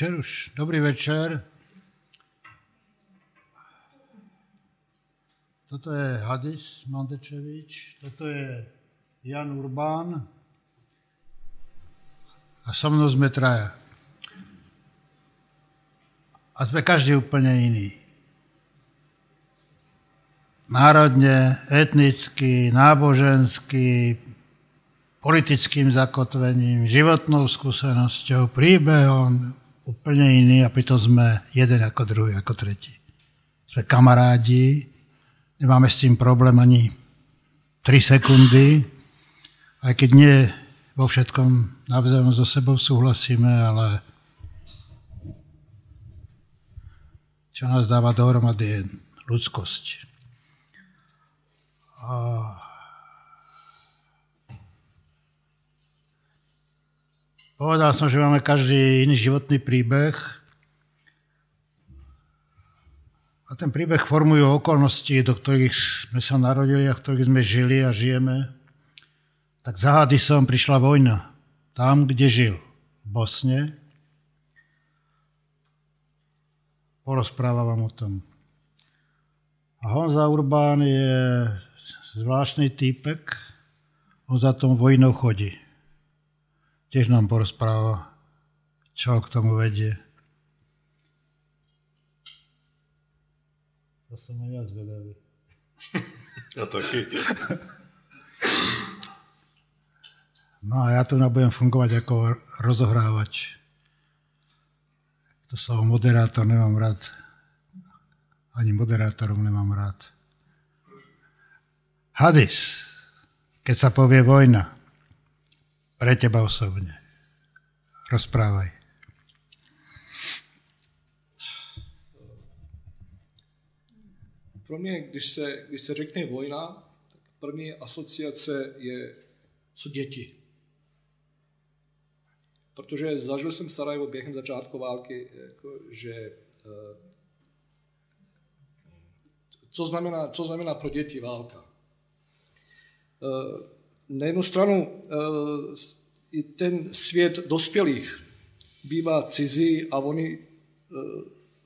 večer už. Dobrý večer. Toto je Hadis Mandečevič, toto je Jan Urbán a so mnou sme traja. A sme každý úplne iný. Národne, etnicky, nábožensky, politickým zakotvením, životnou skúsenosťou, príbehom, úplne iný a pritom sme jeden ako druhý, ako tretí. Sme kamarádi, nemáme s tým problém ani 3 sekundy, aj keď nie vo všetkom navzájom so sebou súhlasíme, ale čo nás dáva dohromady je ľudskosť. A Povedal som, že máme každý iný životný príbeh. A ten príbeh formujú okolnosti, do ktorých sme sa narodili a v ktorých sme žili a žijeme. Tak za som prišla vojna. Tam, kde žil. V Bosne. Porozprávam vám o tom. A Honza Urbán je zvláštny týpek. On za tom vojnou chodí tiež nám porozpráva, čo k tomu vedie. To som aj ja zvedavý. Ja taky. No a ja tu nebudem fungovať ako rozohrávač. To slovo moderátor nemám rád. Ani moderátorov nemám rád. Hadis, keď sa povie vojna, pre teba osobně. Rozprávaj. Pro mě, když se, když se řekne vojna, tak první asociace je, co děti. Protože zažil jsem Sarajevo během začátku války, jako, že eh, co znamená, co znamená pro děti válka. Na jednu stranu eh, i ten svět dospělých bývá cizí a oni eh,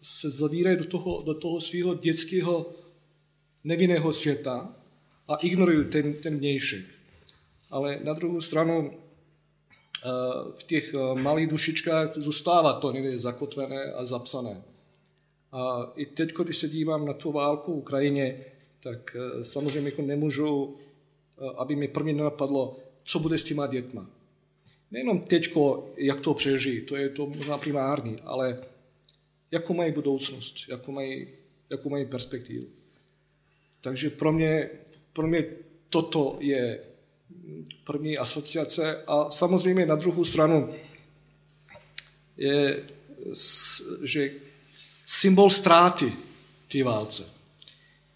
se zavírají do toho, do toho svého dětského nevinného světa a ignorují ten, ten vnějšek. Ale na druhou stranu eh, v těch malých dušičkách zůstává to někde zakotvené a zapsané. A i teď, když se dívám na tu válku v Ukrajině, tak samozřejmě jako nemůžu aby mi první nenapadlo, co bude s těma dětma. Nejenom teďko, jak to přežijí, to je to možná primární, ale jakou mají budoucnost, jakou mají, jakou mají perspektivu. Takže pro mě, pro mě toto je první asociace a samozřejmě na druhou stranu je, že symbol ztráty té válce.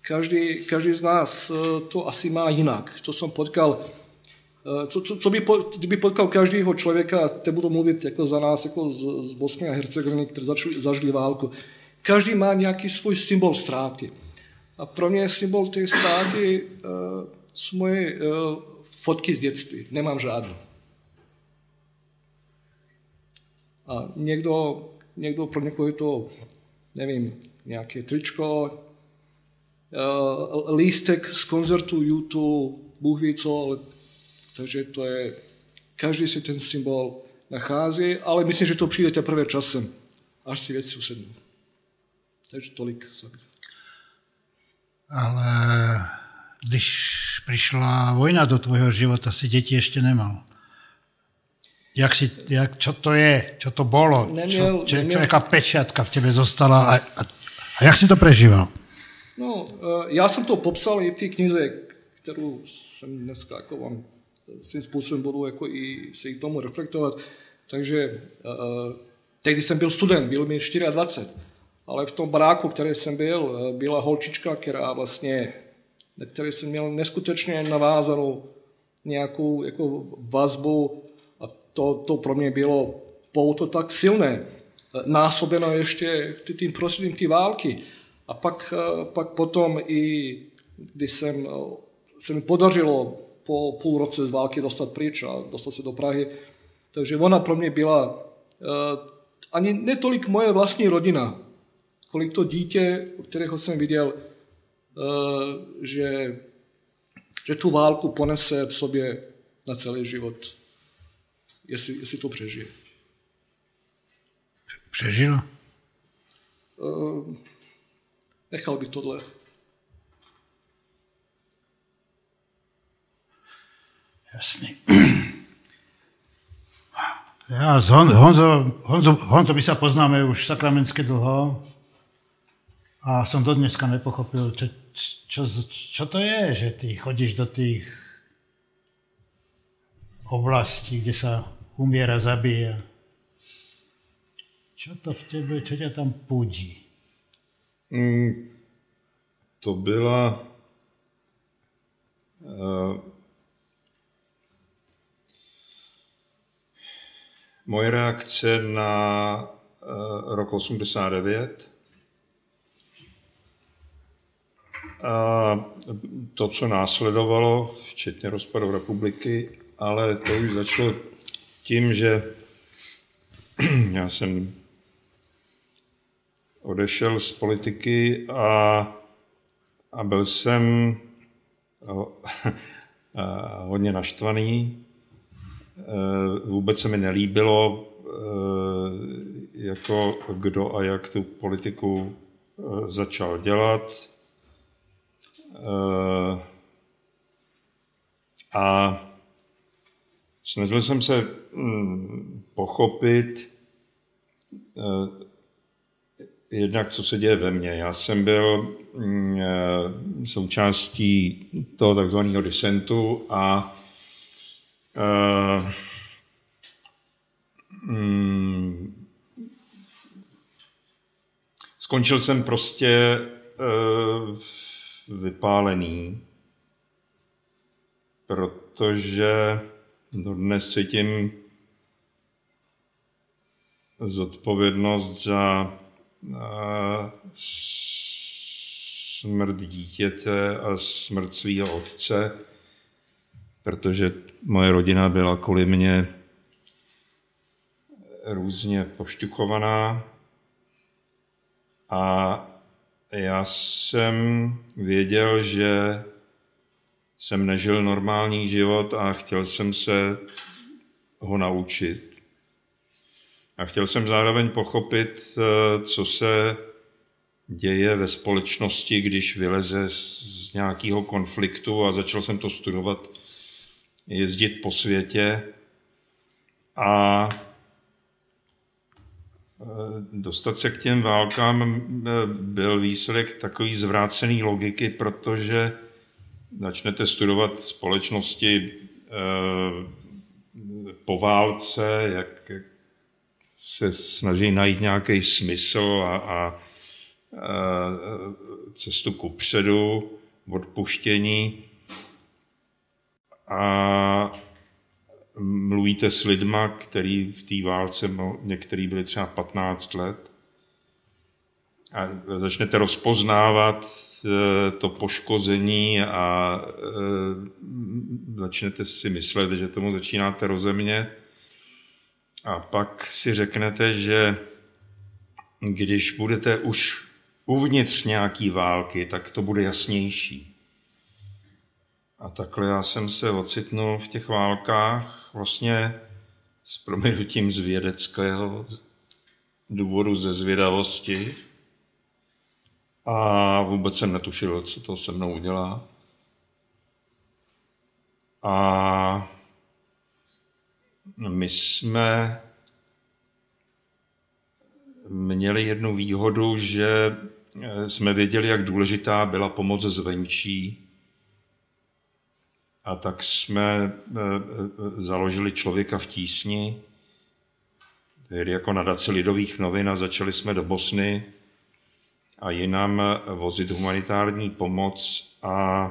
Každý, každý z nás eh, to asi má jinak. To jsem potkal, eh, co, co, co by, kdyby potkal každého člověka, te budu mluvit jako za nás, jako z, z Bosny a Hercegoviny, které zašli, zažili válku. Každý má nějaký svůj symbol ztráty. A pro mě symbol té ztráty uh, jsou moje uh, fotky z dětství. Nemám žádnou. A někdo, někdo pro někoho je to, nevím, nějaké tričko, uh, lístek z koncertu YouTube, Bůh ví co, ale, takže to je, každý si ten symbol nachází, ale myslím, že to přijde teprve časem, až si věci usednou. Takže tolik. Ale když přišla vojna do tvojho života, si děti ještě nemal. Jak si, jak, čo to je, čo to bolo, neměl, čo, čo, neměl. čo, jaká pečiatka v tebe zostala a, a, a jak si to prežíval? No, eh, já jsem to popsal i v té knize, kterou jsem dneska jako vám svým způsobem budu jako i se k tomu reflektovat. Takže eh, tehdy jsem byl student, byl mi 24, ale v tom baráku, který jsem byl, eh, byla holčička, která vlastně, na které jsem měl neskutečně navázanou nějakou jako vazbu a to, to pro mě bylo pouto tak silné, násobeno ještě tím prostředím té války. A pak, eh, pak potom i, když jsem, eh, se mi podařilo po půl roce z války dostat pryč a dostat se do Prahy, takže ona pro mě byla uh, ani netolik moje vlastní rodina, kolik to dítě, kterého jsem viděl, eh, že, že tu válku ponese v sobě na celý život, jestli, jestli to přežije. Přežil? Eh, nechal by tohle. Jasný. Já s Hon, Honzo, Honzo, Honzo, my sa poznáme už sakramensky dlho a som do dneska nepochopil, čo, čo, čo to je, že ty chodíš do tých oblastí, kde sa umiera, zabíja. Čo to v tebe, čo ťa tam púdí? Mm, to byla uh, Moje reakce na uh, rok 89 a to, co následovalo, včetně rozpadu republiky, ale to už začalo tím, že já jsem odešel z politiky a, a byl jsem hodně naštvaný Eh, vůbec se mi nelíbilo, eh, jako kdo a jak tu politiku eh, začal dělat. A snažil jsem se hm, pochopit jednak, co se děje ve mně. Já jsem byl hm, součástí toho takzvaného disentu a Uh, mm, skončil jsem prostě uh, vypálený, protože dnes cítím zodpovědnost za smrt dítěte a smrt svého otce protože moje rodina byla kvůli mě různě pošťuchovaná a já jsem věděl, že jsem nežil normální život a chtěl jsem se ho naučit. A chtěl jsem zároveň pochopit, eh, co se děje ve společnosti, když vyleze z nějakého konfliktu a začal jsem to studovat jezdit po světě. A e, dostat se k těm válkám e, byl výsledek takový zvrácený logiky, protože začnete studovat společnosti po válce, jak se snaží najít nějaký smysl a, a, a cestu ku předu, odpuštění a mluvíte s lidma, který v té válce, některý byli třeba 15 let, a začnete rozpoznávat e, to poškození a e, začnete si myslet, že tomu začínáte rozemě. A pak si řeknete, že když budete už uvnitř nějaký války, tak to bude jasnější. A takhle já jsem se ocitnul v těch válkách vlastně s proměnutím z vědeckého důvodu ze zvědavosti a vůbec jsem netušil, co to se mnou udělá. A my jsme měli jednu výhodu, že jsme věděli, jak důležitá byla pomoc zvenčí a tak jsme e, e, založili člověka v tísni, tedy jako nadace lidových novin a začali jsme do Bosny a jinam vozit humanitární pomoc a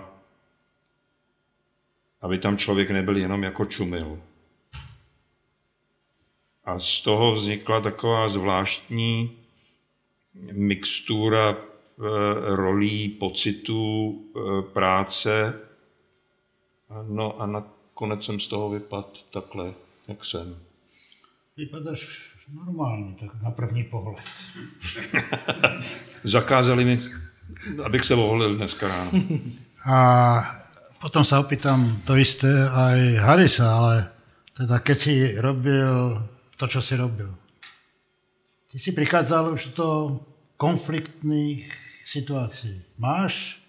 aby tam člověk nebyl jenom jako čumil. A z toho vznikla taková zvláštní mixtura e, rolí, pocitů, práce, No a nakonec jsem z toho vypadl takhle, jak jsem. Vypadáš Normálně, tak na první pohled. Zakázali mi, abych se oholil dneska ráno. A potom sa opýtam to isté aj Harisa, ale teda keď si robil to, čo si robil, ty si prichádzal už do konfliktných situácií. Máš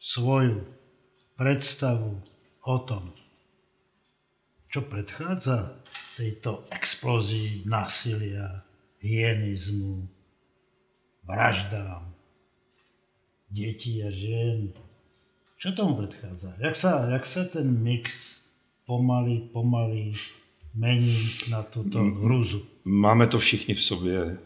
svoju predstavu o tom, čo predchádza tejto explózii násilia, hyenizmu, vraždám, detí a žien. Čo tomu predchádza? Jak sa, jak sa ten mix pomaly, pomaly mení na tuto hruzu? Máme to všichni v sobě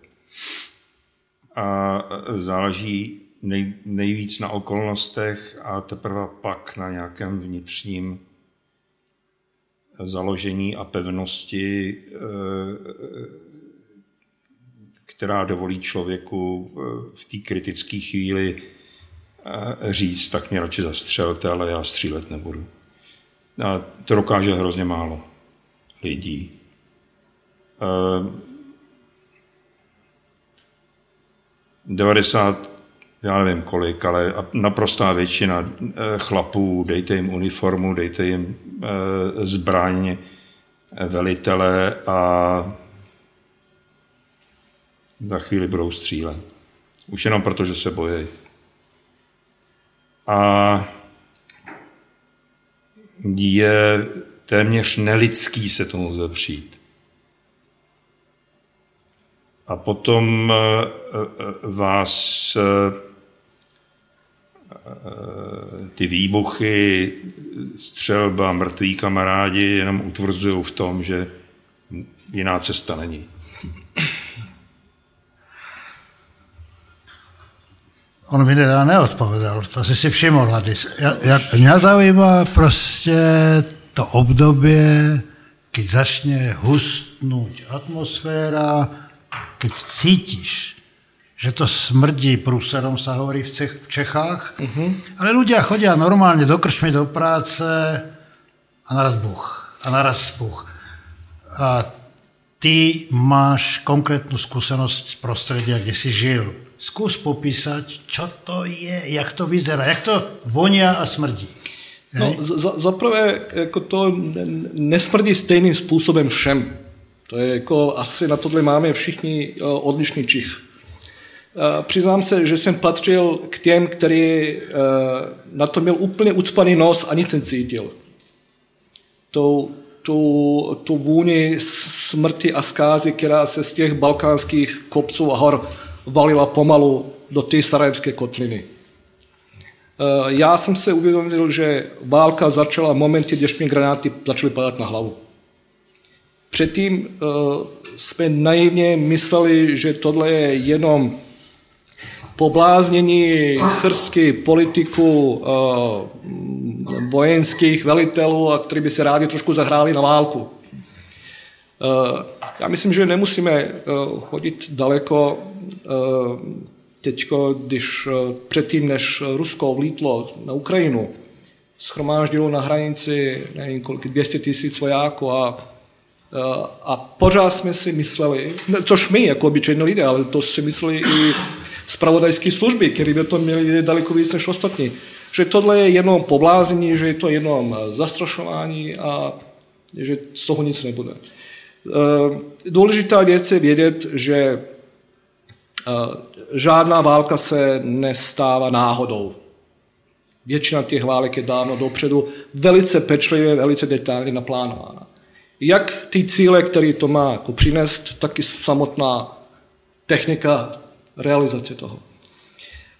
a záleží nej, nejvíc na okolnostech a teprve pak na nějakém vnitřním založení a pevnosti, eh, která dovolí člověku eh, v té kritické chvíli eh, říct, tak mě radši zastřelte, ale já střílet nebudu. A to dokáže hrozně málo lidí. 90, já nevím kolik, ale naprostá většina eh, chlapů, dejte jim uniformu, dejte jim eh, zbraň, velitele a za chvíli budou střílet. Už jenom proto, že se bojí. A je téměř nelidský se tomu zapřít. A potom eh, eh, vás eh, ty výbuchy, střelba, mrtví kamarádi jenom utvrzují v tom, že jiná cesta není. On mi nedá neodpovedal, to si si všiml, Hadis. Ja, ja, mňa zaujíma prostě to obdobie, keď začne hustnúť atmosféra, keď cítiš, že to smrdí prúserom, sa hovorí v, Čech, v Čechách, uh-huh. ale ľudia chodia normálne do krčmy, do práce a naraz buch. A naraz buch. A ty máš konkrétnu skúsenosť z prostredia, kde si žil. Skús popísať, čo to je, jak to vyzerá, jak to vonia a smrdí. No, za, za prvé, jako to nesmrdí stejným způsobem všem. To je jako, asi na tohle máme všichni eh, odlišný čich. Eh, přiznám se, že jsem patřil k těm, který eh, na to měl úplně ucpaný nos a nic necítil. Tu, tu, tu vůni smrti a zkázy, která se z těch balkánských kopců a hor valila pomalu do té sarajevské kotliny. Já jsem se uvědomil, že válka začala v momentě, když mi granáty začaly padat na hlavu. Předtím uh, jsme naivně mysleli, že tohle je jenom pobláznění chrstky politiků, uh, vojenských velitelů, a kteří by se rádi trošku zahráli na válku. Já myslím, že nemusíme chodit daleko. Teďko, když uh, předtím, než Rusko vlítlo na Ukrajinu, schromáždilo na hranici nevím, kolik, 200 tisíc vojáků a Eh, a pořád jsme si mysleli, což my jako obyčejní lidé, ale to si mysleli i spravodajské služby, které by to měli daleko víc než ostatní, že tohle je jenom poblázení, že je to jenom zastrašování a že z toho nic nebude. Eh, důležitá věc je vědět, že eh, žádná válka se nestává náhodou. Většina těch válek je dávno dopředu velice pečlivě, velice detailně naplánována jak ty cíle, které to má jako přinést, tak i samotná technika realizace toho.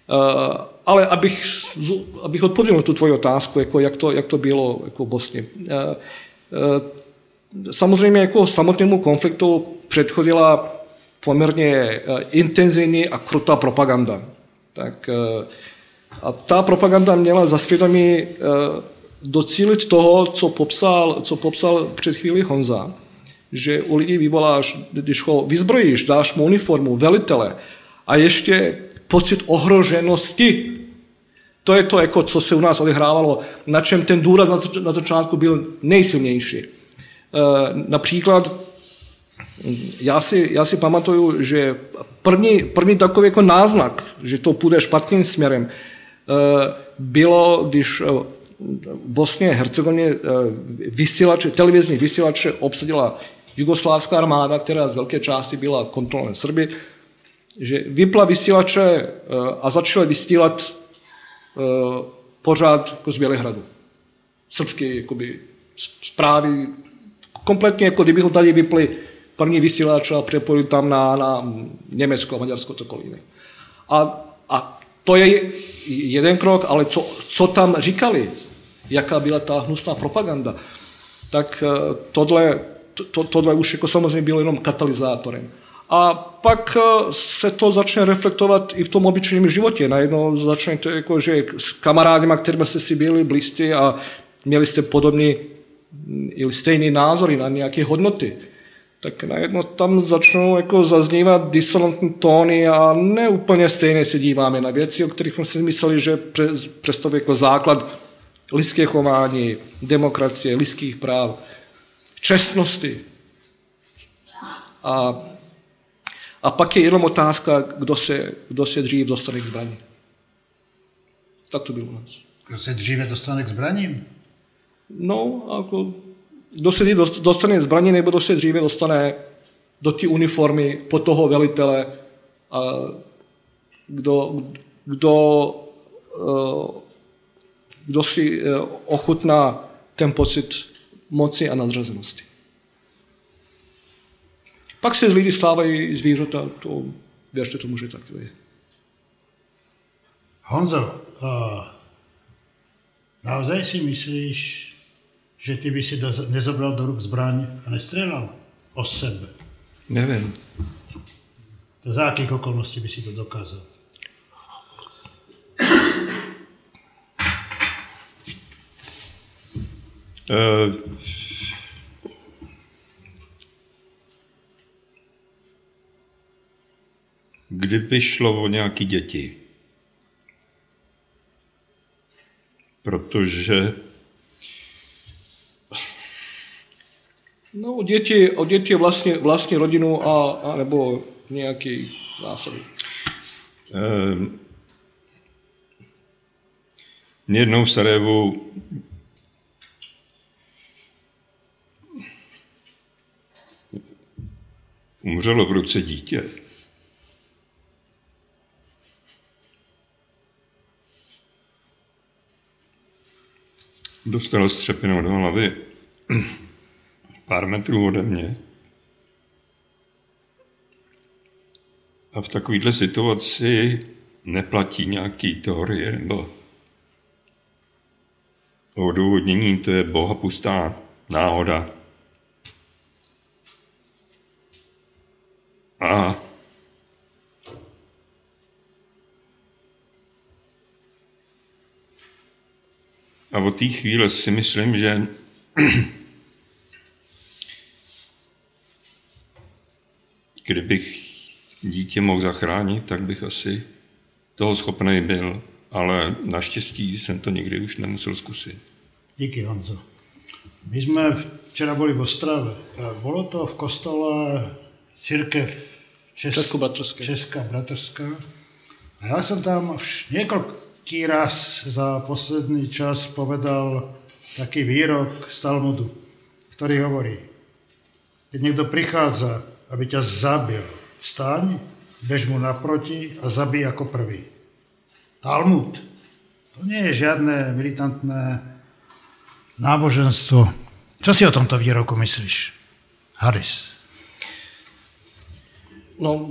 Uh, ale abych, abych odpověděl na tu tvoji otázku, jako jak, to, jak to bylo jako v Bosně. Uh, samozřejmě jako samotnému konfliktu předchodila poměrně intenzivní a krutá propaganda. Tak, a ta propaganda měla za svědomí docílit toho, co popsal, co popsal před chvíli Honza, že u lidí vyvoláš, když ho vyzbrojíš, dáš mu uniformu, velitele a ještě pocit ohroženosti. To je to, jako, co se u nás odehrávalo, na čem ten důraz na začátku byl nejsilnější. E, například já si, já si pamatuju, že první, první takový jako náznak, že to půjde špatným směrem, bylo, když v Bosně a Hercegovině vysílače, televizní vysílače obsadila jugoslávská armáda, která z velké části byla kontrolná Srby, že vypla vysílače a začala vysílat pořád jako z Bělehradu. Srbské zprávy, kompletně jako kdyby ho tady vypli první vysílač a přepojili tam na, na Německo, Maďarsko, cokoliv jiné. A, a to je jeden krok, ale co, co tam říkali, jaká byla ta hnusná propaganda, tak eh, tohle, to, tohle už jako samozřejmě bylo jenom katalyzátorem. A pak eh, se to začne reflektovat i v tom obyčejném životě. Najednou začne to jako, že s kamarádima, kterými jste si byli blízcí a měli jste podobný stejný názory na nějaké hodnoty, tak najednou tam začnou jako zaznívat disonantní tóny a neúplně stejně se díváme na věci, o kterých jsme si mysleli, že představují jako základ lidské chování, demokracie, lidských práv, čestnosti. A, a pak je jenom otázka, kdo se, kdo se dřív dostane k zbraní. Tak to bylo u nás. Kdo se dříve dostane k zbraním? No, jako, kdo se dostane zbraní, nebo kdo se dříve dostane do té uniformy po toho velitele a kdo, kdo, eh, kdo si eh, ochutná ten pocit moci a nadřazenosti. Pak se z lidí stávají zvířata, to věřte tomu, že tak to je. Honzo, uh, naozaj si myslíš, že ty by si do, nezobral do ruk zbraň a nestřelal o sebe? Nevím. To za jakých okolností by si to dokázal? Uh, kdyby šlo o nějaké děti, protože No, o děti, o děti vlastně, vlastně rodinu a, a nebo nějaký zásady. Um, mě jednou v Sarajevu umřelo v ruce dítě. Dostal střepinu do hlavy pár metrů ode mě. A v takovéhle situaci neplatí nějaký teorie nebo odůvodnění, to je boha pustá náhoda. A a od té chvíle si myslím, že kdybych dítě mohl zachránit, tak bych asi toho schopný byl, ale naštěstí jsem to nikdy už nemusel zkusit. Díky, Honzo. My jsme včera byli v Ostrave. Bylo to v kostole církev Čes... Česko-bratrská. Česká bratrská. A já jsem tam už několiký raz za poslední čas povedal taký výrok z Talmudu, který hovorí, keď někdo přichází aby ťa zabil. Vstaň, bež mu naproti a zabij jako prvý. Talmud. To nie je žiadne militantné náboženstvo. Čo si o tomto výroku myslíš, Haris? No,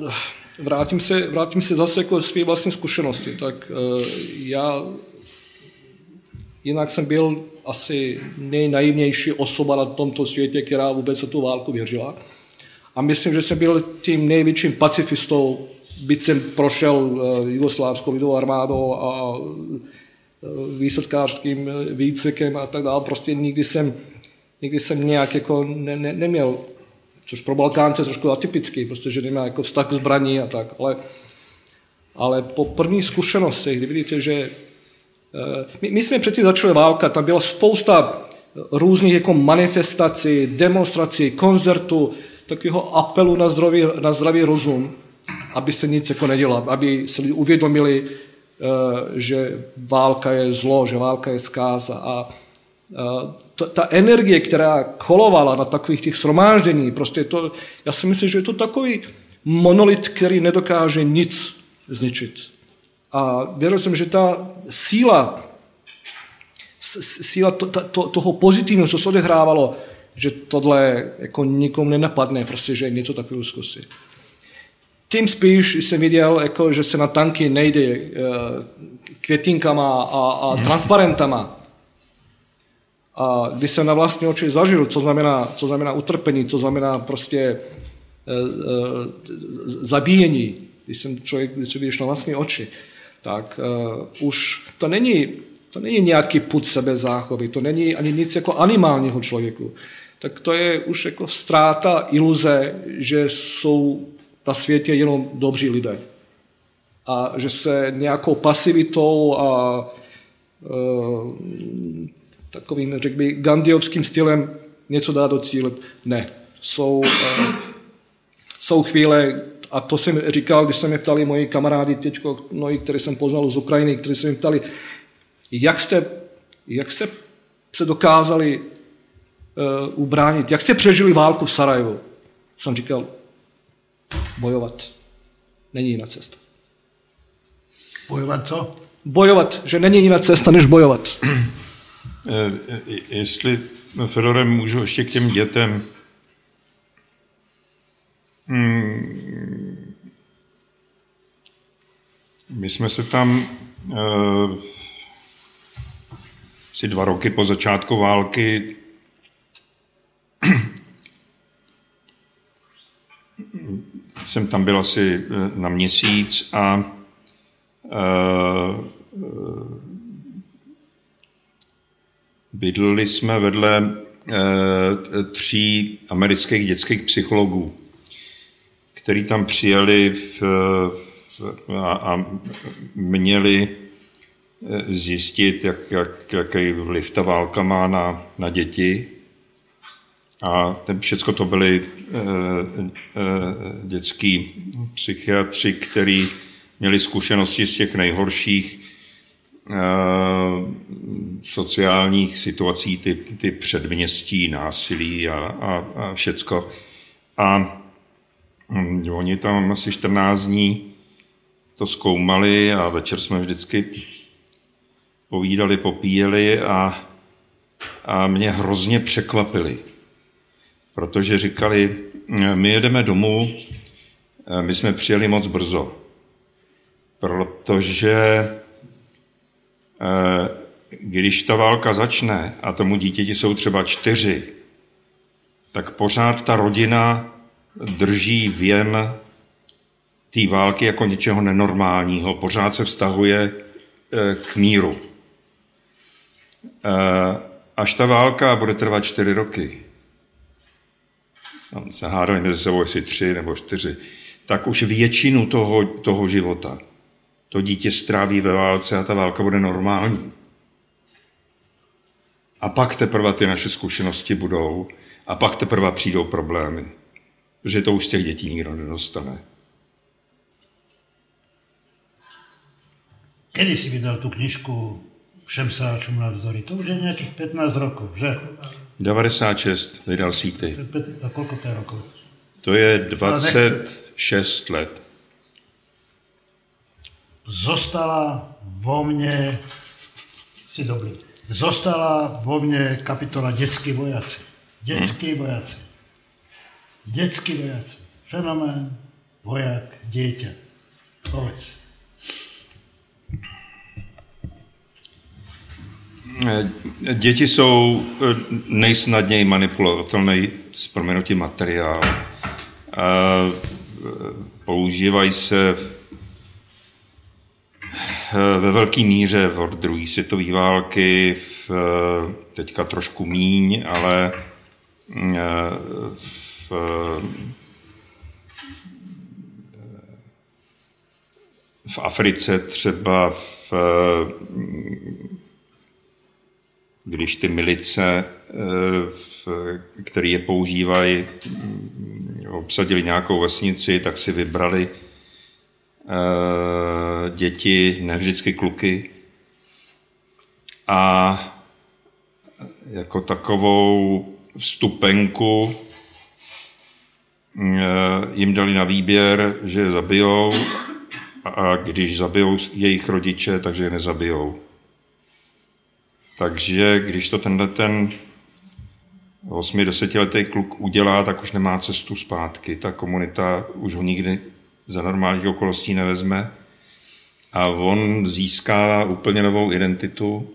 vrátím se, vrátím se zase jako své vlastní zkušenosti. Tak uh, já jinak jsem byl asi nejnaivnější osoba na tomto světě, která vůbec se tu válku věřila. A myslím, že jsem byl tím největším pacifistou, byť jsem prošel uh, jugoslávskou lidovou armádou a uh, výsadkářským výcekem a tak dále. Prostě nikdy jsem, nikdy jsem nějak jako ne, ne, neměl, což pro Balkánce je trošku atypický, že nemá jako vztah k zbraní a tak, ale, ale po první zkušenosti, kdy vidíte, že my, my jsme předtím začali válka, tam byla spousta různých jako manifestací, demonstrací, koncertů, takového apelu na zdravý, na zdravý rozum, aby se nic jako nedělalo, aby se lidi uvědomili, eh, že válka je zlo, že válka je zkáza a ta, ta energie, která kolovala na takových těch shromáždění, prostě to, já si myslím, že je to takový monolit, který nedokáže nic zničit. A věřil jsem, že ta síla, síla to, to, toho pozitivního, co se odehrávalo, že tohle jako nikomu nenapadne, prostě, že něco takového zkusí. Tím spíš jsem viděl, jako, že se na tanky nejde uh, květinkama a, a transparentama. A když jsem na vlastní oči zažil, co znamená, co znamená utrpení, co znamená prostě uh, uh, zabíjení, když jsem člověk, když se vidíš na vlastní oči, tak uh, už to není, to není nějaký put sebezáchovy, to není ani nic jako animálního člověku. Tak to je už jako ztráta iluze, že jsou na světě jenom dobří lidé. A že se nějakou pasivitou a uh, takovým, řekl bych, gandiovským stylem něco dá do cíle. Ne. Jsou, uh, jsou chvíle, a to jsem říkal, když se mě ptali moji kamarádi, teďko, mnohí, které jsem poznal z Ukrajiny, kteří se mě ptali, jak jste, jak jste se dokázali ubránit, jak jste přežili válku v Sarajevu. Jsem říkal, bojovat. Není jiná cesta. Bojovat co? Bojovat, že není jiná cesta, než bojovat. Eh, jestli, Fedore, můžu ještě k těm dětem. Hmm. My jsme se tam uh, asi dva roky po začátku války jsem tam byl asi eh, na měsíc a uh, bydleli jsme vedle uh, tří amerických dětských psychologů který tam přijeli v, a, a měli eh, zjistit, jak, jak, jaký vliv ta válka má na, na děti. A všechno to byli e, e, dětský psychiatři, kteří měli zkušenosti z těch nejhorších e, sociálních situací, ty, ty předměstí, násilí a, a, a všecko. A Hm, oni tam asi 14 dní to zkoumali a večer jsme vždycky povídali, popíjeli a, a mě hrozně překvapili. Protože říkali, my jedeme domů, my jsme přijeli moc brzo, protože eh, když ta válka začne a tomu dítěti jsou třeba čtyři, tak pořád ta rodina drží věm té války jako něčeho nenormálního, pořád se vztahuje eh, k míru. Eh, až ta válka bude trvat čtyři roky, tam se hádali mezi sebou jestli tři nebo čtyři, tak už většinu toho, toho života to dítě stráví ve válce a ta válka bude normální. A pak teprve ty naše zkušenosti budou a pak teprve přijdou problémy protože to už z těch dětí nikdo nedostane. Kedy si vydal tu knižku Všem sráčům na vzory? To už je nějakých 15 rokov, že? 96 vydal síty. A kolko to je rokov? To je 26 let. Zostala vo mne, si dobrý, zostala vo mne kapitola Dětský vojaci. Dětský hmm. vojaci. Dětský vojaci. Fenomén, voják, dieťa. Povedz. Děti jsou eh, nejsnadněji manipulovatelný s proměnutím materiál. Eh, používají se eh, ve velké míře od druhé světové války, teďka trošku míň, ale v v, v Africe třeba, v, když ty milice, v, které je používají obsadili nějakou vesnici, tak si vybrali děti, ne vždycky kluky, a jako takovou vstupenku jim dali na výběr, že je zabijou a když zabijou jejich rodiče, takže je nezabijou. Takže když to tenhle ten 8-10letý kluk udělá, tak už nemá cestu zpátky. Ta komunita už ho nikdy za normálních okolností nevezme. A on získá úplně novou identitu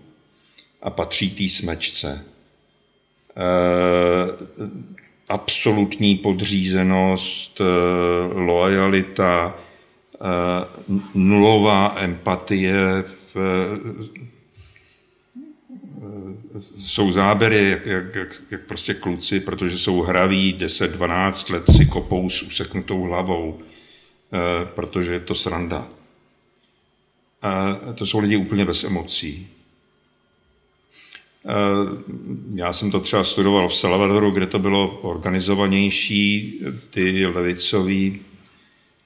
a patří té smečce. E, absolutní podřízenost, e, lojalita, e, nulová empatie, v, jsou záběry, jak, jak, jak, jak prostě kluci, protože jsou hraví 10-12 let, si kopou s useknutou hlavou, eh, protože je to sranda. A to jsou lidi úplně bez emocí. Eh, já jsem to třeba studoval v Salvadoru, kde to bylo organizovanější, ty levicový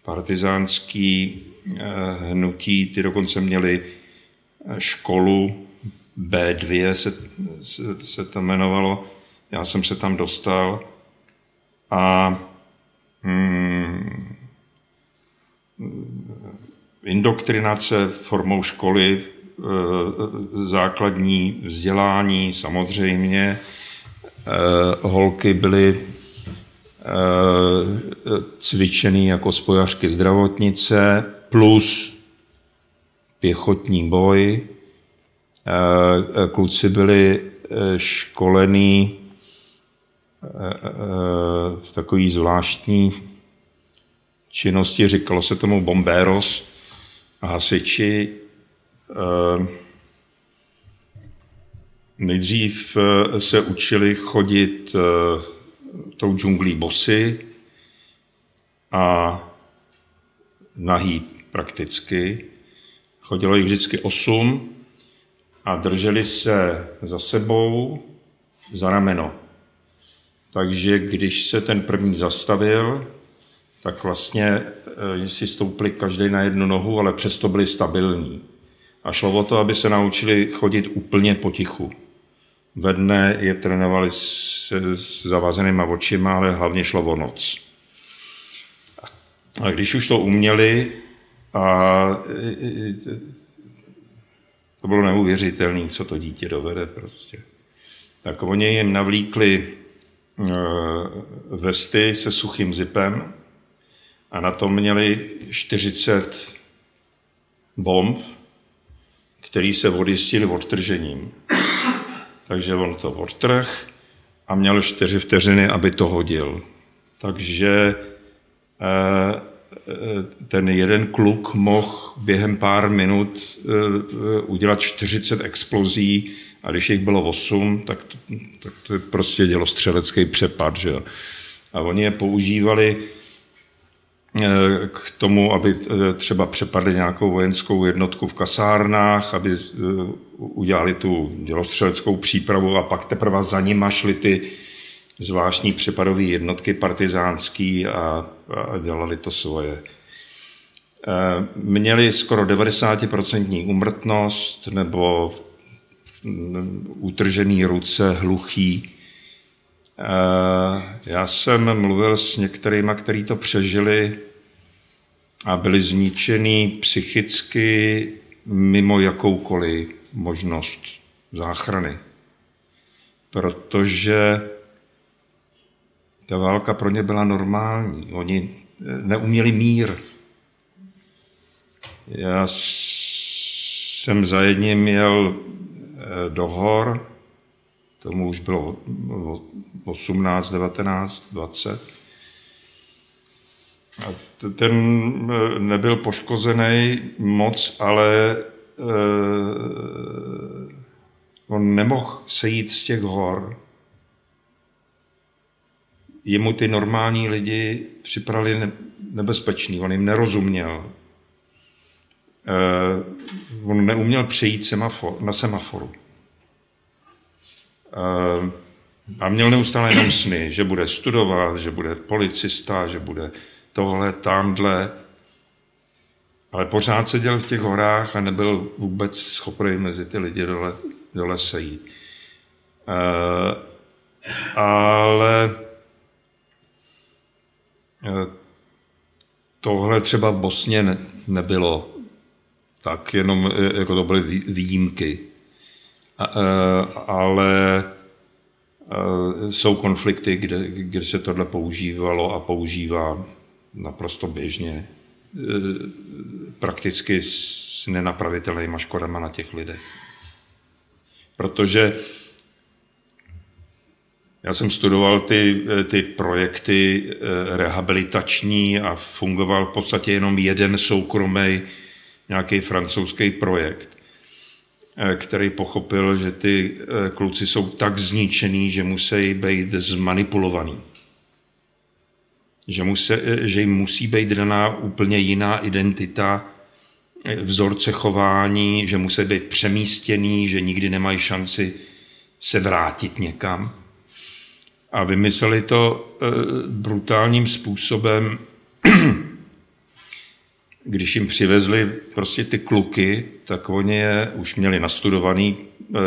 partizánský eh, hnutí, ty dokonce měli školu B2 se, se, se to jmenovalo. Já jsem se tam dostal a hmm, indoktrinace formou školy, eh, základní vzdělání samozřejmě, eh, holky byly cvičený jako spojařky zdravotnice plus pěchotní boj, kluci byli eh, školení eh, v takový zvláštní činnosti, říkalo se tomu bombéros a hasiči. Nejdřív se učili chodit tou džunglí bosy a nahý prakticky. Chodilo jich vždycky osm a drželi se za sebou za rameno. Takže když se ten první zastavil, tak vlastně eh, si stoupli každý na jednu nohu, ale přesto byli stabilní. A šlo o to, aby se naučili chodit úplně potichu. Ve dne je trénovali s, s zavazenýma očima, ale hlavně šlo o noc. A když už to uměli, a to bylo neuvěřitelné, co to dítě dovede prostě. Tak oni jim navlíkli eh, vesty se suchým zipem a na tom měli 40 bomb, který se odjistili odtržením. Takže on to odtrh a měl 4 vteřiny, aby to hodil. Takže eh, ten jeden kluk mohl během pár minut eh, udělat 40 explozí a když jich bylo 8, tak to, tak to je prostě dělostřelecký přepad. Že? A oni je používali eh, k tomu, aby eh, třeba přepadli nějakou vojenskou jednotku v kasárnách, aby udělali tu dělostřeleckou přípravu a pak teprve za nima šli ty zvláštní přepadové jednotky partizánský a, a dělali to svoje. E, měli skoro 90% umrtnost nebo utržený ruce, hluchý. E, já jsem mluvil s některými, kteří to přežili a byli zničený psychicky mimo jakoukoliv možnost záchrany. Protože ta válka pro ně byla normální. Oni eh, neuměli mír. Já jsem za jedním měl eh, do hor, tomu už bylo 18, 19, 20. A ten eh, nebyl poškozený moc, ale on nemohl sejít z těch hor, jemu ty normální lidi připravili nebezpečný, on jim nerozuměl. Uh, on neuměl přejít semafor, na semaforu. Uh, A měl neustále jenom sny, že bude studovat, že bude policista, že bude tohle, tamhle. Ale pořád seděl v těch horách a nebyl vůbec schopný mezi ty lidi dole, dole sejít. Uh, ale tohle třeba v Bosně ne, nebylo. Tak jenom jako to byly výjimky. Uh, ale jsou konflikty, kde, kde se tohle používalo a používá naprosto běžně, prakticky s nenapravitelnýma škodama na těch lidech. Protože já jsem studoval ty, ty projekty e, rehabilitační a fungoval v podstatě jenom jeden soukromý nějaký francouzský projekt. Eh, který pochopil, že ty eh, kluci jsou tak zničený, že musí být zmanipulovaný. Že, musí, eh, že jim musí být daná úplně jiná identita, vzorce chování, že musí být přemístěný, že nikdy nemají šanci se vrátit někam. A vymysleli to brutálním způsobem když jim přivezli prostě ty kluky, tak oni je už měli nastudovaný eh,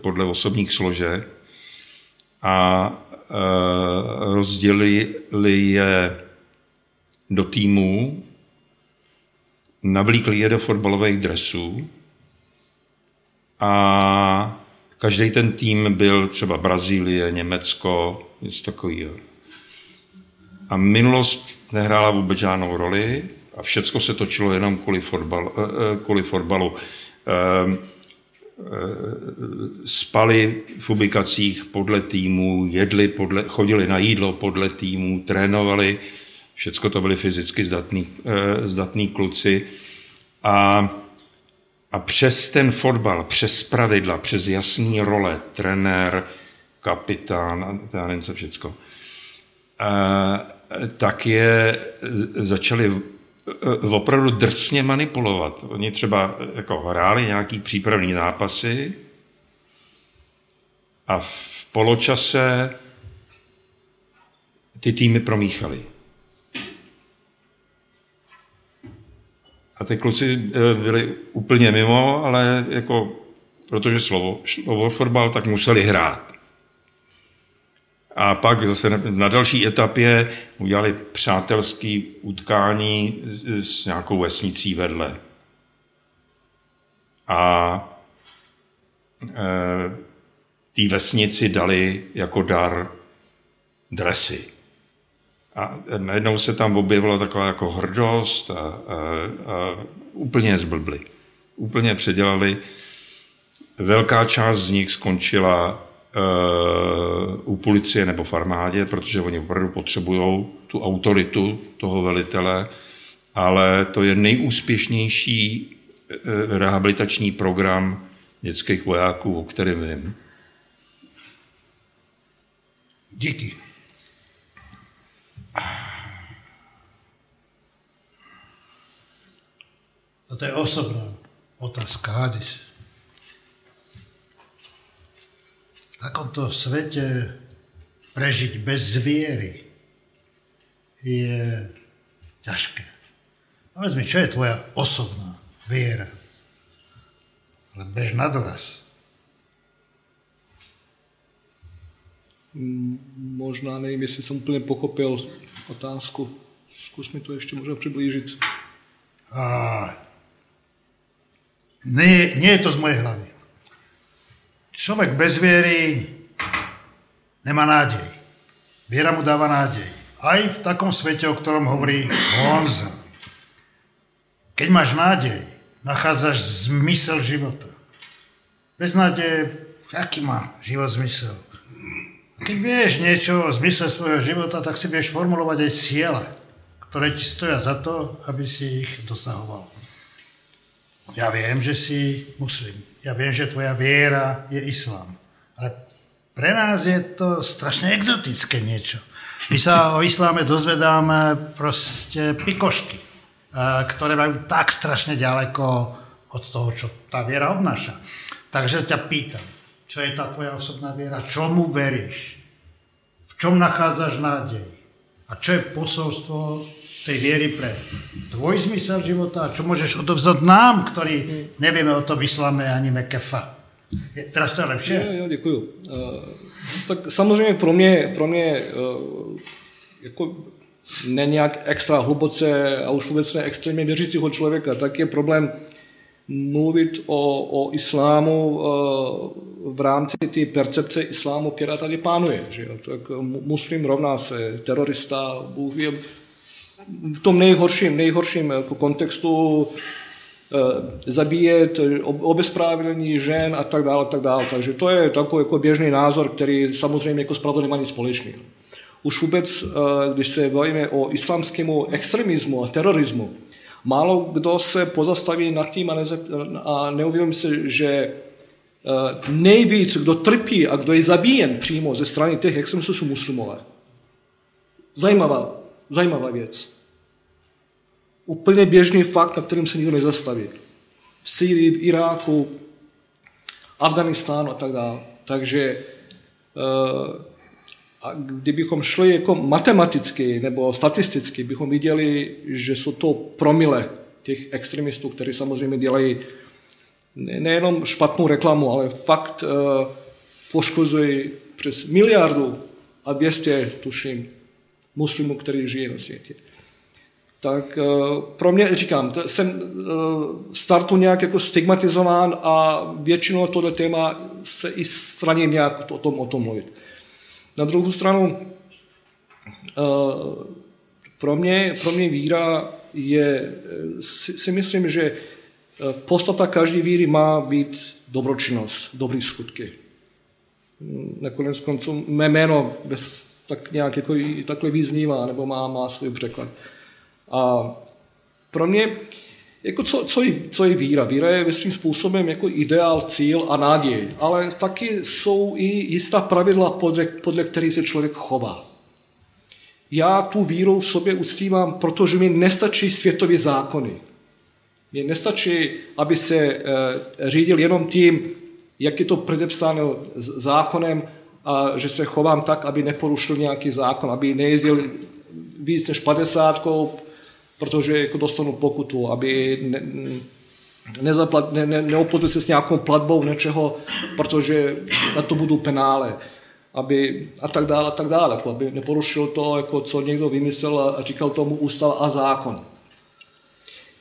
podle osobních složek a eh, rozdělili je do týmů, navlíkli je do fotbalových dresů a každý ten tým byl třeba Brazílie, Německo, něco takového. A minulost nehrála vůbec žádnou roli, a všecko se točilo jenom kvůli, fotbal, eh, eh, kvůli fotbalu. Ehm, eh, spali v ubikacích podle týmu, jedli podle, chodili na jídlo podle týmu, trénovali, všecko to byli fyzicky zdatní, zdatní kluci. A, a přes ten fotbal, přes pravidla, přes jasný role, trenér, kapitán, já nevím co všecko, tak je začali Eh, opravdu drsně manipulovat. Oni třeba jako hráli nějaký přípravný zápasy a v poločase ty týmy promíchali. A ty kluci eh, byli úplně mimo, ale jako, protože slovo, slovo fotbal, tak museli hrát. A pak zase na další etapě udělali přátelské utkání s nějakou vesnicí vedle. A e, té vesnici dali jako dar dresy. A najednou se tam objevila taková jako hrdost a, a, a úplně zblbli. Úplně předělali. Velká část z nich skončila u policie nebo v armádě, protože oni opravdu potřebují tu autoritu toho velitele, ale to je nejúspěšnější eh, rehabilitační program dětských vojáků, o kterém vím. Díky. To je osobná otázka, Hadis. takomto svete prežiť bez viery je ťažké. Povedz mi, čo je tvoja osobná viera? Ale bež na doraz. Možná nevím, jestli jsem úplně pochopil otázku. Zkus mi to ještě možná přiblížit. A, nie, nie je to z mojej hlavy. Človek bez viery nemá nádej. Viera mu dáva nádej. Aj v takom svete, o ktorom hovorí Honza. Keď máš nádej, nachádzaš zmysel života. Bez nádeje, aký má život zmysel? Keď vieš niečo o zmysle svojho života, tak si vieš formulovať aj ciele, ktoré ti stoja za to, aby si ich dosahoval. Ja viem, že si muslim. Ja viem, že tvoja viera je islám. Ale pre nás je to strašne exotické niečo. My sa o isláme dozvedáme proste pikošky, ktoré majú tak strašne ďaleko od toho, čo tá viera obnáša. Takže ťa pýtam, čo je tá tvoja osobná viera, čomu veríš, v čom nachádzaš nádej a čo je posolstvo tej viery pre tvoj zmysel života a čo môžeš odovzdať nám, ktorí nevieme o tom islame ani mekefa. Je, teraz to je lepšie? Jo, jo, děkuju. Uh, tak samozřejmě pro mě, pro mě uh, jako ne nějak extra hluboce a už vůbec ne extrémně věřícího člověka, tak je problém mluvit o, o islámu uh, v rámci té percepce islámu, která tady pánuje. Že jo? Tak muslim rovná se terorista, Bůh je v tom nejhorším, nejhorším jako kontextu zabíjet, obezprávlení žen a tak dále, tak dále. Takže to je takový jako běžný názor, který samozřejmě jako s nemá nic společného. Už vůbec, když se bavíme o islamskému extremismu a terorismu, málo kdo se pozastaví nad tím a, neze, a neuvědomí se, že nejvíc, kdo trpí a kdo je zabíjen přímo ze strany těch extremistů, jsou muslimové. Zajímavá, zajímavá věc. Úplně běžný fakt, na kterým se nikdo nezastaví. V Syrii, v Iráku, Afganistánu a tak dále. Takže a kdybychom šli jako matematicky nebo statisticky, bychom viděli, že jsou to promile těch extremistů, kteří samozřejmě dělají nejenom špatnou reklamu, ale fakt uh, poškozují přes miliardu a 200, tuším, muslimů, kteří žijí na světě. Tak uh, pro mě, říkám, jsem uh, startu nějak jako stigmatizován a většinou tohle téma se i straním nějak o tom, o tom mluvit. Na druhou stranu, eh, pro mě, pro mě víra je, si, si myslím, že eh, podstata každé víry má být dobročinnost, dobrý skutky. Nakonec konců mé jméno bez, tak nějak jako takhle význívá, nebo má, má svůj překlad. A pro mě jako co, co, je, co je víra? Víra je svým způsobem jako ideál, cíl a naděj, ale taky jsou i jistá pravidla, podle, podle kterých se člověk chová. Já tu víru v sobě uctívám, protože mi nestačí světové zákony. Mně nestačí, aby se e, řídil jenom tím, jak je to předepsáno zákonem, a že se chovám tak, aby neporušil nějaký zákon, aby nejezdil víc než 50 protože jako dostanu pokutu, aby ne, nezaplat, ne, ne, neopodli se s nějakou platbou něčeho, protože na to budou penále aby a tak dále, a tak dále, jako aby neporušil to, jako co někdo vymyslel a říkal tomu ústav a zákon.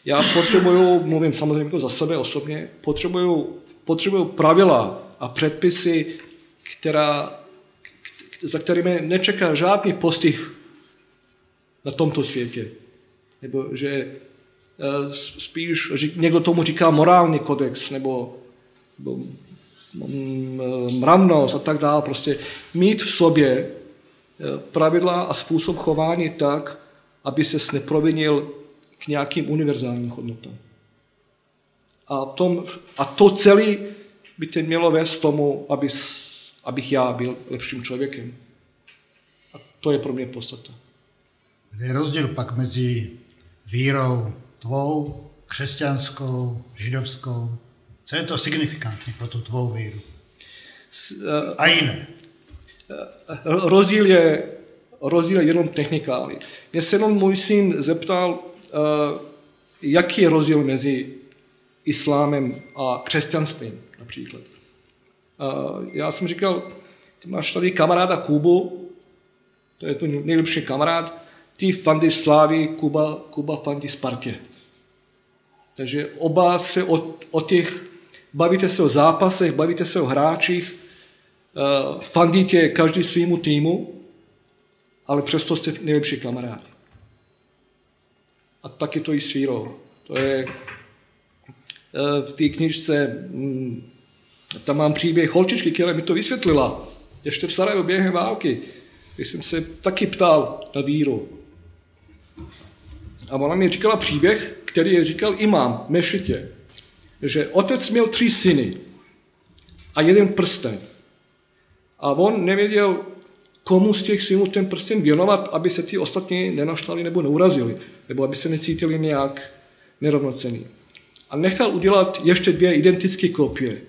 Já potřebuju, mluvím samozřejmě jako za sebe osobně, potřebuju, potřebuju pravidla a předpisy, která, za kterými nečeká žádný postih na tomto světě nebo že eh, spíš někdo tomu říká morální kodex, nebo, nebo mm, eh, mravnost a tak dále. Prostě mít v sobě eh, pravidla a způsob chování tak, aby se neprovinil k nějakým univerzálním hodnotám. A, tom, a to celé by to mělo vést tomu, aby, abych já byl lepším člověkem. A to je pro mě podstata. Je rozdíl pak mezi vírou tvou, křesťanskou, židovskou? Co je to signifikantní pro tu tvou víru? Eh, A jiné. Eh, rozdíl je, rozdíl je jenom technikální. Mě se jenom můj syn zeptal, eh, jaký je rozdíl mezi islámem a křesťanstvím například. Já jsem říkal, ty máš tady kamaráda Kubu, to je to nejlepší kamarád, ty fandí Slávy, Kuba, Kuba fandí Spartě. Takže oba se o, o těch, bavíte se o zápasech, bavíte se o hráčích, uh, fandíte každý svýmu týmu, ale přesto jste nejlepší kamarádi. A taky to i s vírou. To je uh, v té knižce, um, tam mám příběh holčičky, která mi to vysvětlila, ještě v Sarajevo během války, když jsem se taky ptal na víru. A ona mi říkala příběh, který je říkal imám v mešitě, že otec měl tři syny a jeden prsten. A on nevěděl, komu z těch synů ten prsten věnovat, aby se ti ostatní nenaštali nebo neurazili, nebo aby se necítili nějak nerovnocený. A nechal udělat ještě dvě identické kopie.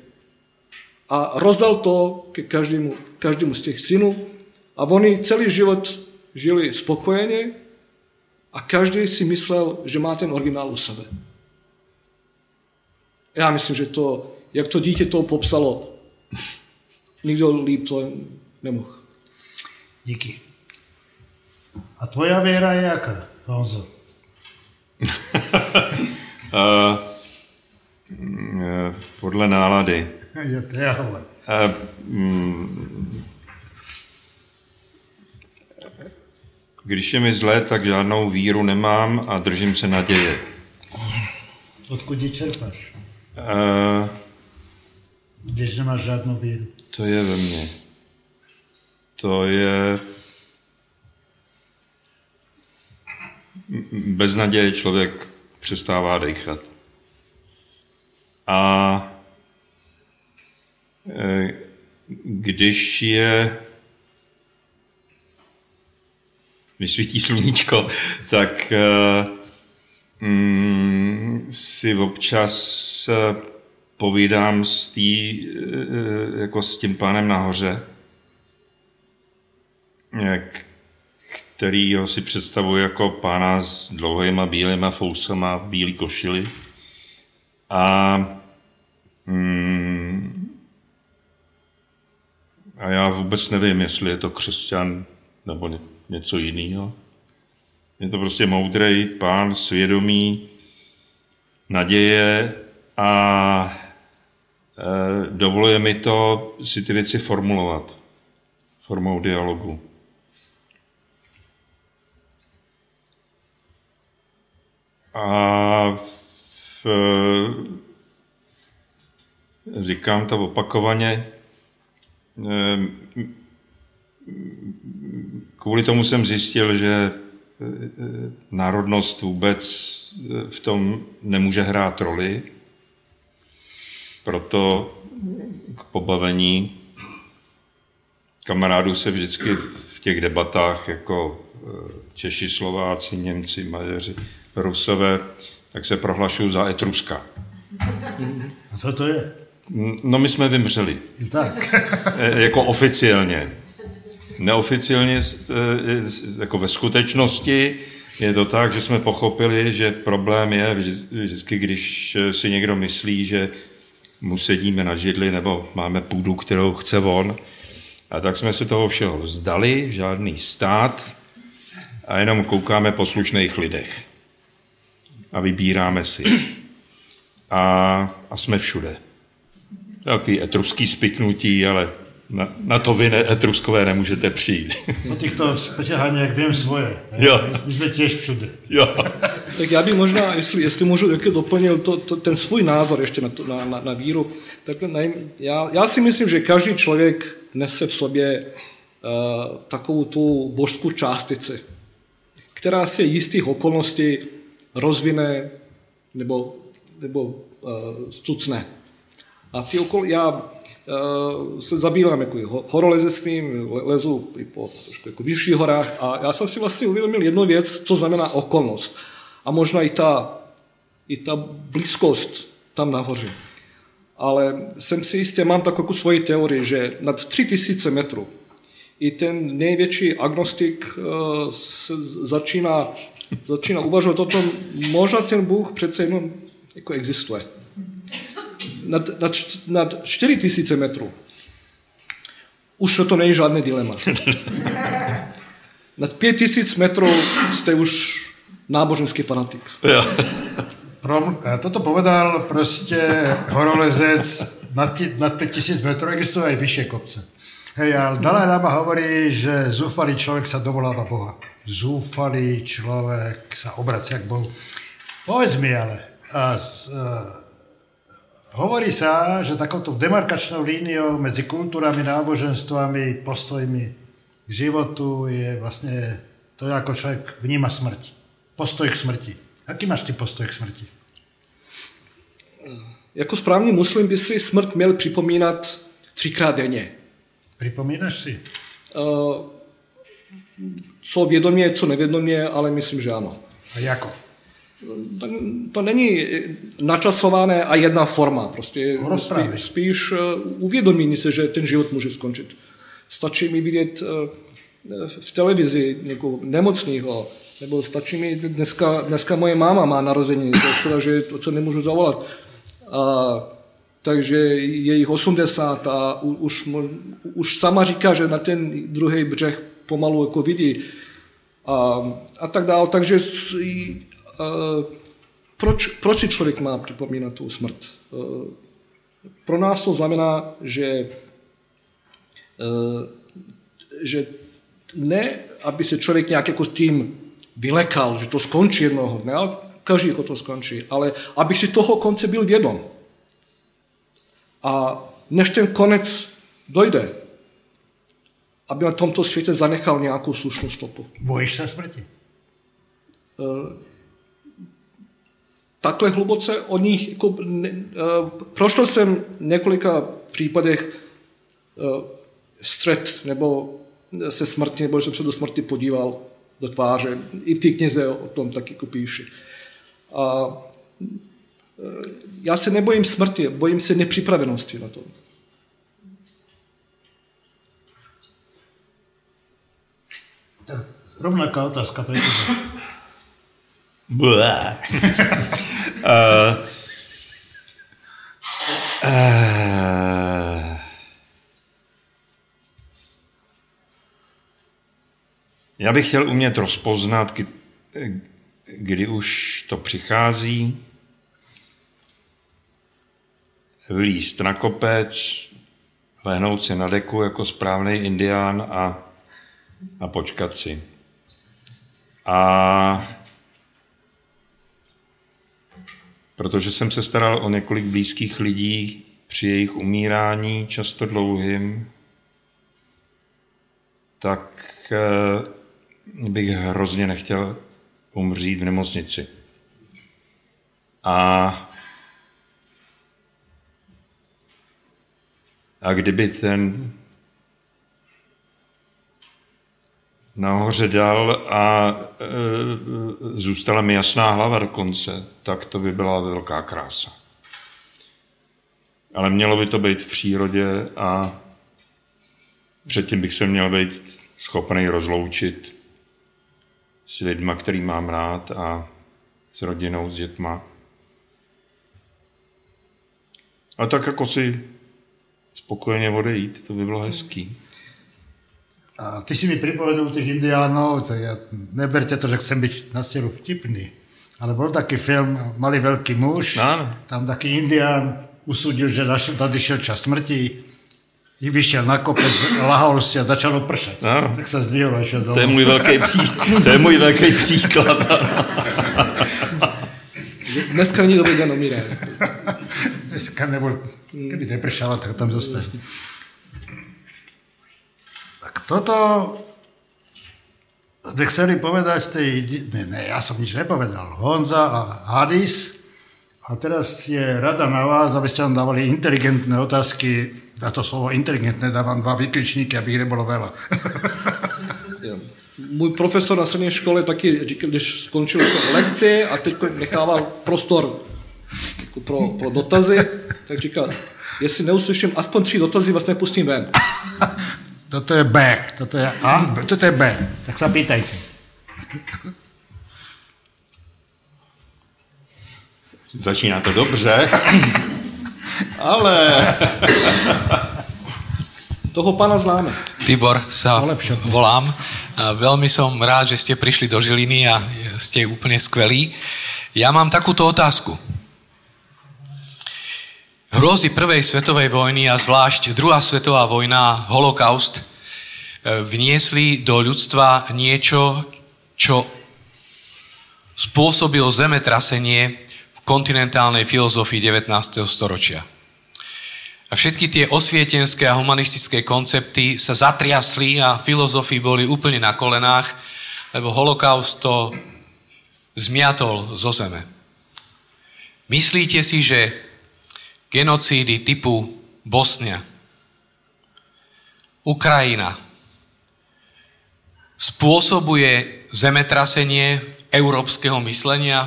a rozdal to ke každému, každému z těch synů a oni celý život žili spokojeně a každý si myslel, že má ten originál u sebe. Já myslím, že to, jak to dítě to popsalo, nikdo líp to nemohl. Díky. A tvoja věra je jaká, Honzo? uh, podle nálady. Je to je ale. Uh, mm, když je mi zlé, tak žádnou víru nemám a držím se naděje. Odkud ji čerpáš? Uh, Když nemáš žádnou víru. to je ve mně. To je... Bez naděje člověk přestává dechat. A eh, když je vysvítí sluníčko, tak eh, mm, si občas eh, povídám s, tý, eh, jako s tím pánem nahoře, který ho si představuji jako pána s dlouhýma bílýma fousama, bílý košily. A, mm, a já vůbec nevím, jestli je to křesťan nebo ně- něco jiného. Je to prostě moudrý pán, svědomí, naděje a e, dovoluje mi to si ty věci formulovat formou dialogu. A v, říkám to opakovaně, e, kvůli tomu jsem zjistil, že e, národnost vůbec e, v tom nemůže hrát roli. Proto k pobavení kamarádů se vždycky v těch debatách jako e, Češi, Slováci, Němci, Maďaři, Rusové, tak se prohlašují za Etruska. A co to je? No my jsme vymřeli. I tak. E, jako oficiálně. Neoficiálně, s- e, s- jako ve skutečnosti, je to tak, že jsme pochopili, že problém je vždy- vždycky, když e, si někdo myslí, že mu sedíme na židli nebo máme půdu, kterou chce on. A tak jsme se toho všeho vzdali, žádný stát a jenom koukáme po slušných lidech. A vybíráme si. A, a jsme všude. Takový etruský spiknutí, ale na, na to vy ne, etruskové nemůžete přijít. O týchto speciálně, jak vím svoje. Jo. My jsme těž všude. jo. Tak já bych možná, jestli, jestli můžu taky doplnil to, to, ten svůj názor ještě na, to, na, na, na víru, tak nej, já, já si myslím, že každý člověk nese v sobě uh, takovou tu božskou částici, která se jistých okolností rozvine nebo, nebo uh, stucne. A ty okol, já se zabývám jako ho- horolezectvím, le- lezu i po trošku jako vyšších horách a já jsem si vlastně uvědomil jednu věc, co znamená okolnost. A možná i ta, i ta blízkost tam nahoře. Ale jsem si jistě, mám takovou jako svoji teorii, že nad 3000 metrů i ten největší agnostik uh, se začíná, začíná uvažovat o tom, možná ten Bůh přece jenom jako existuje nad, nad, nad 4000 metrů už to není žádné dilema. nad 5000 metrů jste už náboženský fanatik. Prom, eh, toto povedal prostě horolezec nad, ti, nad 5000 metrů, existují i vyšší kopce. Hej, ale Dalaj Lama hovorí, že zúfalý člověk sa dovoláva Boha. Zúfalý člověk sa obracia k Bohu. Povedz mi ale, a z, uh, hovorí sa, že takouto demarkačnou líniou mezi kulturami, náboženstvami, postojmi k životu je vlastně to, jako člověk vníma smrť. Postoj k smrti. Jaký máš ty postoj k smrti? Jako správný muslim by si smrt měl připomínat třikrát denně. Připomínáš si? Uh, co vědomě, co nevědomě, ale myslím, že ano. A jako? To, to není načasované a jedna forma. Prostě spí, spíš eh, uvědomí se, že ten život může skončit. Stačí mi vidět eh, v televizi někoho nemocného, nebo stačí mi, dneska, dneska moje máma má narození, to je škoda, že to, co nemůžu zavolat. A, takže je jich 80 a už, už sama říká, že na ten druhý břeh pomalu jako vidí. A, a tak dále. Takže proč, proč si člověk má připomínat tu smrt? A, pro nás to znamená, že, a, že ne, aby se člověk nějak jako s tím vylekal, že to skončí jednoho dne, ale každý jako to skončí, ale aby si toho konce byl vědom. A než ten konec dojde, aby na tomto světě zanechal nějakou slušnou stopu. Bojíš se smrti? Takhle hluboce o nich, jako, ne, uh, prošel jsem v několika případech uh, střed nebo se smrti, nebo jsem se do smrti podíval do tváře. I ty knize o tom taky jako píši. A já se nebojím smrti, bojím se nepřipravenosti na to. Rovnaká otázka. Uh, uh, Já bych chtěl umět rozpoznat, kdy, kdy už to přichází, vylíst na kopec, lehnout si na deku jako správný indián a, a počkat si. A protože jsem se staral o několik blízkých lidí při jejich umírání, často dlouhým, tak eh, bych hrozně nechtěl umřít v nemocnici. A, a kdyby ten nahoře dal a e, zůstala mi jasná hlava do konce, tak to by byla velká krása. Ale mělo by to být v přírodě a předtím bych se měl být schopný rozloučit s lidma, který mám rád a s rodinou, s dětma. A tak jako si spokojeně odejít, to by bylo hezký. A ty si mi připovedl těch indiánů, tak já, neberte to, že jsem být na stěru vtipný, ale byl taky film Malý velký muž, ano. tam taky indián usudil, že tady šel čas smrti i vyšel na kopec, lahol si a začalo pršet. No. Tak se zdvihl a šel To je můj velký, pří, to je můj velký příklad. Dneska není dobrý den umírá. Dneska nebo, kdyby nepršalo, tak tam zase. Tak toto by chceli povedať tej, ne, ne, ja som nič nepovedal, Honza a Hadis, a teraz je rada na vás, aby ste nám dávali inteligentné otázky na to slovo inteligentné dávám dva vykličníky, aby ich nebolo veľa. Můj profesor na střední škole taky říkal, když skončil lekce a teď nechával prostor jako pro, pro dotazy, tak říkal, jestli neuslyším aspoň tři dotazy, vlastně pustím ven. Toto je B, toto je A, toto je B, tak se pýtajte. Začíná to dobře. Ale... Toho pána známe. Tibor sa volám. Veľmi som rád, že ste prišli do Žiliny a ste úplne skvelí. Ja mám takúto otázku. Hrozy prvej svetovej vojny a zvlášť druhá svetová vojna, holokaust, e, vniesli do ľudstva niečo, čo spôsobilo zemetrasenie kontinentálnej filozofii 19. storočia. A všetky tie osvietenské a humanistické koncepty sa zatriasli a filozofii boli úplne na kolenách, lebo holokaust to zmiatol zo zeme. Myslíte si, že genocídy typu Bosnia, Ukrajina spôsobuje zemetrasenie európskeho myslenia,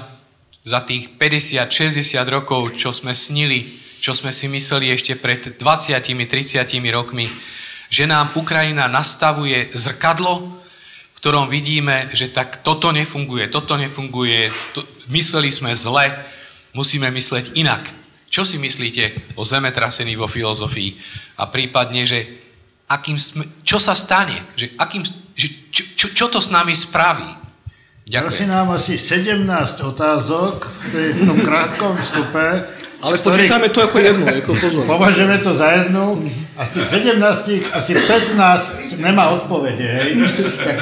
za tých 50-60 rokov, čo sme snili, čo sme si mysleli ešte pred 20-30 rokmi, že nám Ukrajina nastavuje zrkadlo, v ktorom vidíme, že tak toto nefunguje, toto nefunguje, to, mysleli sme zle, musíme mysleť inak. Čo si myslíte o zemetrasení vo filozofii? A prípadne, že akým sme, čo sa stane? Že akým, že čo, čo, čo to s nami spraví? Ďakujem. si nám asi 17 otázok v, tej, v tom krátkom vstupe. Ale počítáme to ako jednu, ako pozor. Považujeme to za jednu a z tých 17 asi 15 nemá odpovede, hej. Tak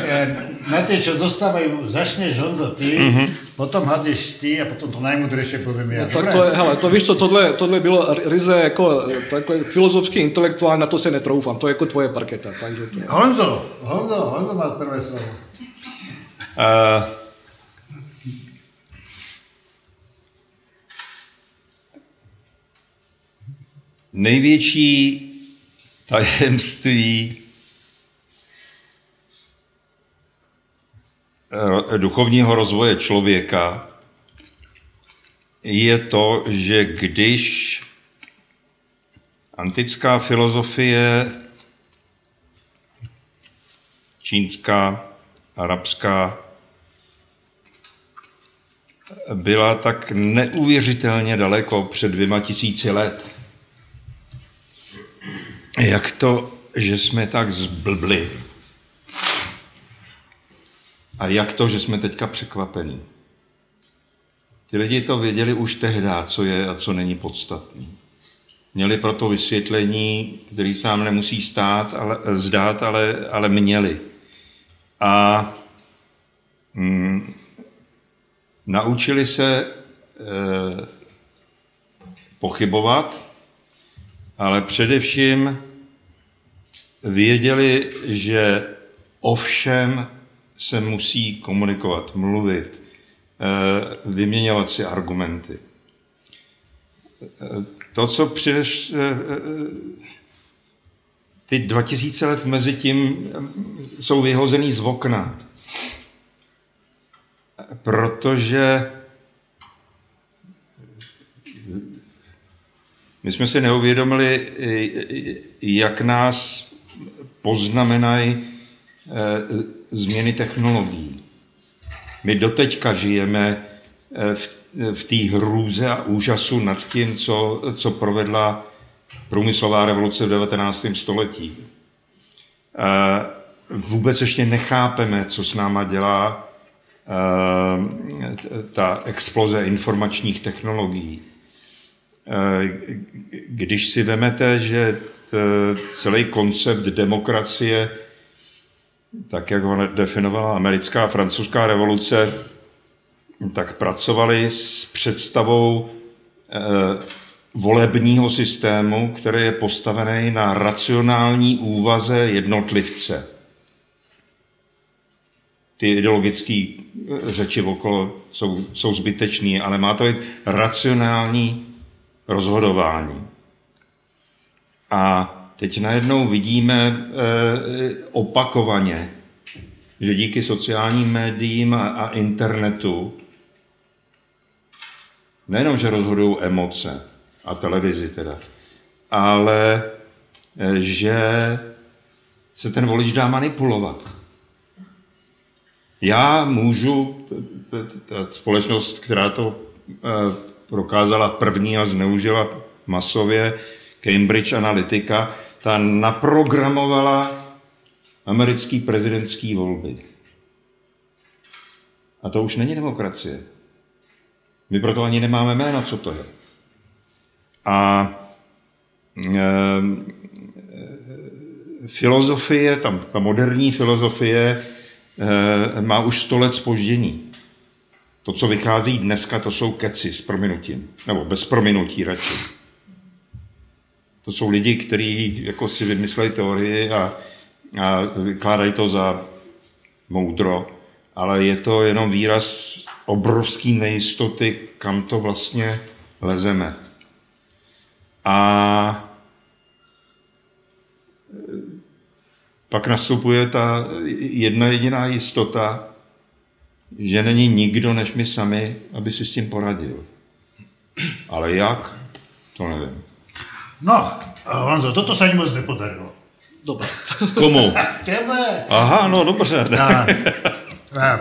na tie, čo zostávajú, začneš Honzo ty, mm-hmm. potom hadneš ty a potom to najmudrejšie poviem ja. No, tak to je, hele, to víš co, tohle, tohle bylo ryze jako takhle filozoficky intelektuální, na to se netroufám, to je jako tvoje parketa. Takže to... Honzo, Honzo, Honzo má prvé slovo. Uh, největší tajemství duchovního rozvoje člověka je to, že když antická filozofie, čínská, arabská, byla tak neuvěřitelně daleko před dvěma tisíci let. Jak to, že jsme tak zblbli a jak to, že jsme teďka překvapení? Ty lidi to věděli už tehdy, co je a co není podstatný. Měli proto vysvětlení, který se nám nemusí stát, ale, zdát, ale, ale měli. A mm, naučili se e, pochybovat, ale především věděli, že ovšem se musí komunikovat, mluvit, eh, vyměňovat si argumenty. Eh, to, co přijdeš, eh, ty 2000 let mezi tím jsou vyhozený z okna. Protože my jsme si neuvědomili, jak nás poznamenají změny technologií. My doteďka žijeme eh, v, v té hrůze a úžasu nad tím, co, co provedla průmyslová revoluce v 19. století. Eh, vůbec ještě nechápeme, co s náma dělá eh, ta exploze informačních technologií. Když si vemete, že celý koncept demokracie tak jak ho definovala americká a francouzská revoluce, tak pracovali s představou eh, volebního systému, který je postavený na racionální úvaze jednotlivce. Ty ideologické eh, řeči okolo jsou, jsou zbytečné, ale má to být racionální rozhodování. A teď najednou vidíme eh, opakovaně, že díky sociálním médiím a, internetu nejenom, že rozhodují emoce a televizi teda, ale eh, že se ten volič dá manipulovat. Já můžu, ta společnost, která to eh, prokázala první a zneužila masově, Cambridge Analytica, ta naprogramovala americký prezidentský volby. A to už není demokracie. My proto ani nemáme jméno, co to je. A e, filozofie, tam, ta moderní filozofie e, má už sto let spoždění. To, co vychází dneska, to jsou keci s prominutím. Nebo bez prominutí radši. To jsou lidi, kteří jako si vymysleli teorii a, a vykládají to za moudro, ale je to jenom výraz obrovské nejistoty, kam to vlastně lezeme. A pak nastupuje ta jedna jediná jistota, že není nikdo než my sami, aby si s tím poradil. Ale jak? To nevím. No, Honzo, toto sa ani moc nepodarilo. Dobre. Komu? Tebe. Aha, no dobře. A, a,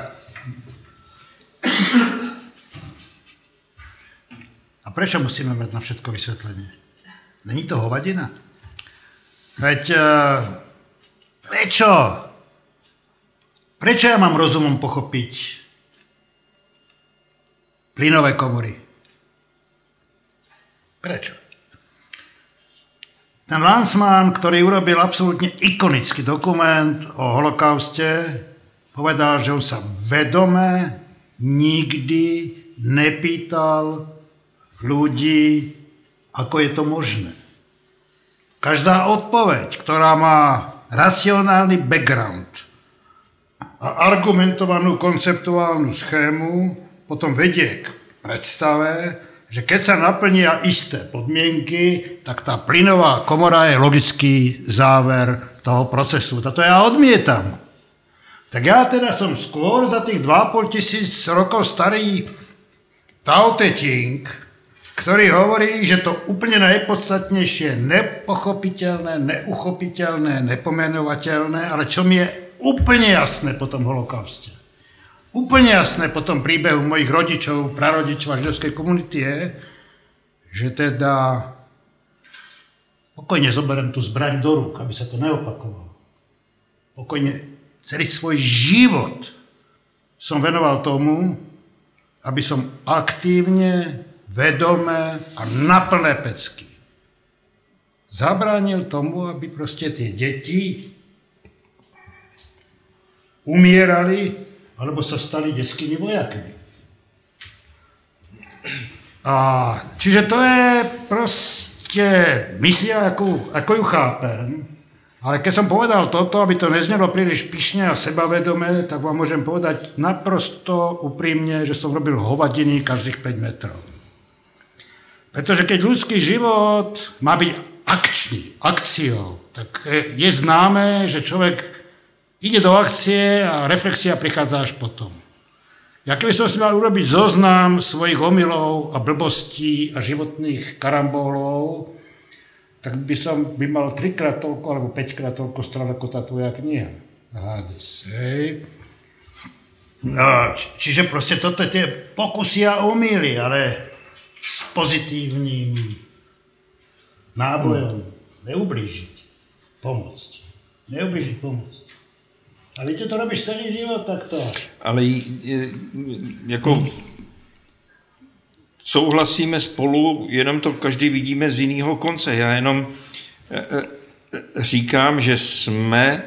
a prečo musíme mať na všetko vysvetlenie? Není to hovadina? Veď e, prečo? Prečo ja mám rozumom pochopiť plynové komory? Prečo? Ten Lanzmann, ktorý urobil absolútne ikonický dokument o holokauste, povedal, že on sa vedome nikdy nepýtal ľudí, ako je to možné. Každá odpoveď, ktorá má racionálny background a argumentovanú konceptuálnu schému, potom vedie k predstave, že keď sa naplnia isté podmienky, tak tá plynová komora je logický záver toho procesu. Toto ja odmietam. Tak ja teda som skôr za tých 2,5 tisíc rokov starý Tao Te Ching, ktorý hovorí, že to úplne najpodstatnejšie nepochopiteľné, neuchopiteľné, nepomenovateľné, ale čo mi je úplne jasné po tom holokauste úplne jasné po tom príbehu mojich rodičov, prarodičov a židovskej komunity je, že teda pokojne zoberiem tú zbraň do rúk, aby sa to neopakovalo. Pokojne celý svoj život som venoval tomu, aby som aktívne, vedome a naplné pecky zabránil tomu, aby proste tie deti umierali alebo sa stali detskými vojakmi. A, čiže to je proste misia, ako, ako ju chápem, ale keď som povedal toto, aby to neznelo príliš pyšne a sebavedome, tak vám môžem povedať naprosto úprimne, že som robil hovadiny každých 5 metrov. Pretože keď ľudský život má byť akčný, akciou, tak je známe, že človek ide do akcie a reflexia prichádza až potom. Ja keby som si mal urobiť zoznam svojich omylov a blbostí a životných karambólov, tak by som by mal trikrát toľko alebo 5 krát toľko stran ako tá tvoja kniha. Hades, hej. No, čiže proste toto tie pokusy a omily, ale s pozitívnym nábojom. Neublížiť, pomôcť. Neublížiť, pomôcť. A víte, to robíš celý život takto. Ale jako souhlasíme spolu, jenom to každý vidíme z jiného konce. Já jenom e, e, říkám, že jsme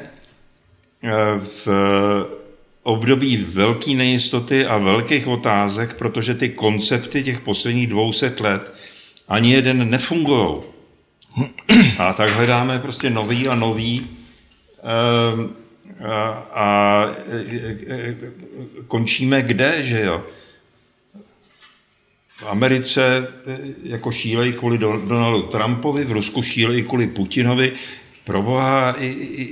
e, v období velké nejistoty a velkých otázek, protože ty koncepty těch posledních 200 let ani jeden nefungují. A tak hledáme prostě nový a nový a, a končíme kde, že jo? V Americe jako šílej kvůli Donaldu Trumpovi, v Rusku šílej kvůli Putinovi. Proboha,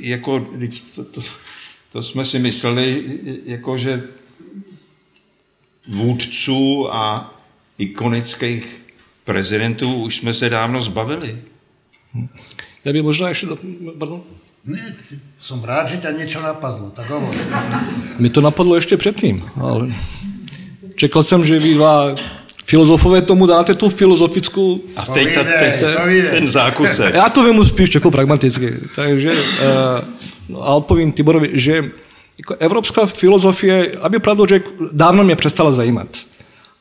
jako, to, to, to jsme si mysleli, jako že vůdců a ikonických prezidentů už jsme se dávno zbavili. Já bych možná ještě... Pardon? Ne, som rád, že ťa niečo napadlo, tak hovor. Mi to napadlo ešte predtým, ale čekal som, že vy dva filozofové tomu dáte tú filozofickú... A teď ta, ten, ten zákusek. Ja to viem spíš ako pragmaticky. Takže, uh, a odpovím Tiborovi, že jako evropská filozofie, aby pravdu že dávno mě přestala zajímat.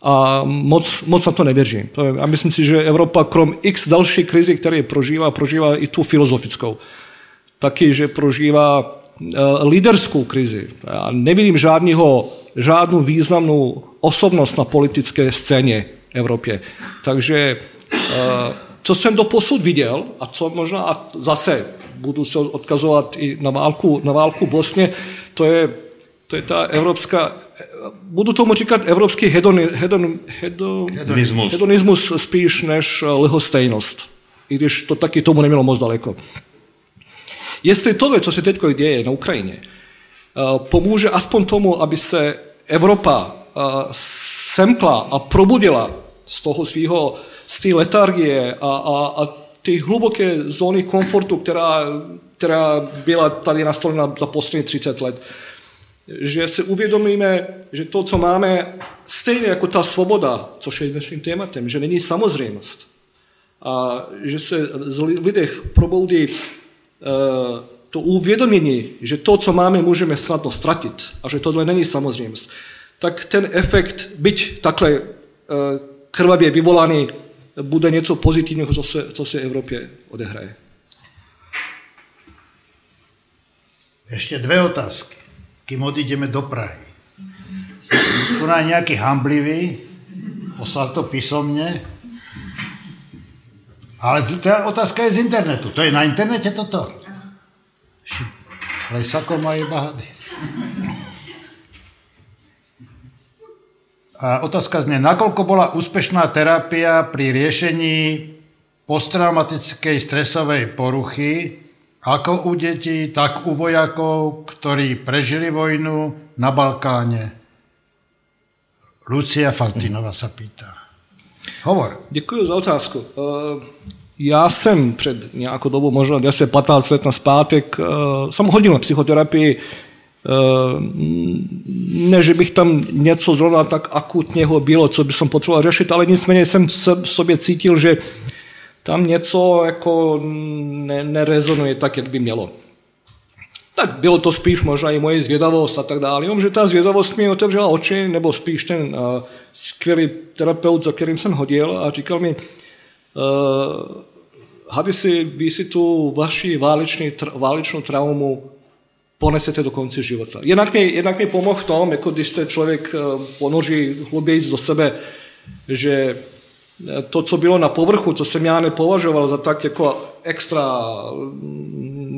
A moc, moc na to nevěřím. A myslím si, že Evropa krom x další krizi, které prožívá, prožívá i tu filozofickou taky, že prožívá eh, líderskou krizi. Já nevidím žádného, žádnou významnou osobnost na politické scéně v Evropě. Takže eh, co jsem do posud viděl, a co možná a zase budu se odkazovat i na válku, na válku v Bosně, to je, to je ta evropská, budu tomu říkat evropský hedon, hedon, hedon, hedonismus. hedonismus spíš než lehostejnost. I když to taky tomu nemělo moc daleko. Jestli tohle, co se teď děje na Ukrajině, eh, pomůže aspoň tomu, aby se Evropa semkla a probudila z toho svého, z té letargie a, a, a ty hluboké zóny komfortu, která, která byla tady nastolena za poslední 30 let, že si uvědomíme, že to, co máme, stejně jako ta svoboda, což je dnešním tématem, že není samozřejmost. A že se z lidech proboudí to uvědomění, že to, co máme, můžeme snadno ztratit a že tohle není samozřejmost, tak ten efekt, byť takhle uh, krvavě vyvolaný, bude něco pozitivního, co se, co se Evropě odehraje. Ještě dvě otázky kým odídeme do Prahy. Tu nějaký hamblivý, poslal to písomně, ale ta otázka je z internetu. To je na internete toto? Lesako mají bahady. A otázka znie, nakoľko bola úspešná terapia pri riešení posttraumatickej stresovej poruchy ako u detí, tak u vojakov, ktorí prežili vojnu na Balkáně. Lucia Faltinova se pýtá. Hovor. Děkuji za otázku. Eh, já jsem před nějakou dobu, možná 10-15 let na zpátek, eh, jsem hodil na psychoterapii. Eh, ne, že bych tam něco zrovna tak akutního bylo, co by som potřeboval řešit, ale nicméně jsem v sobě cítil, že tam něco jako ne, nerezonuje tak, jak by mělo. Tak bylo to spíš možná i moje zvědavost a tak dále, že ta zvědavost mi otevřela oči, nebo spíš ten uh, skvělý terapeut, za kterým jsem hodil a říkal mi, uh, hady si, vy si tu vaši válečný, válečnou traumu ponesete do konce života. Jednak mi, jednak mi pomohl v tom, jako když se člověk uh, ponoří hluběji do sebe, že to, co bylo na povrchu, co jsem já nepovažoval za tak jako extra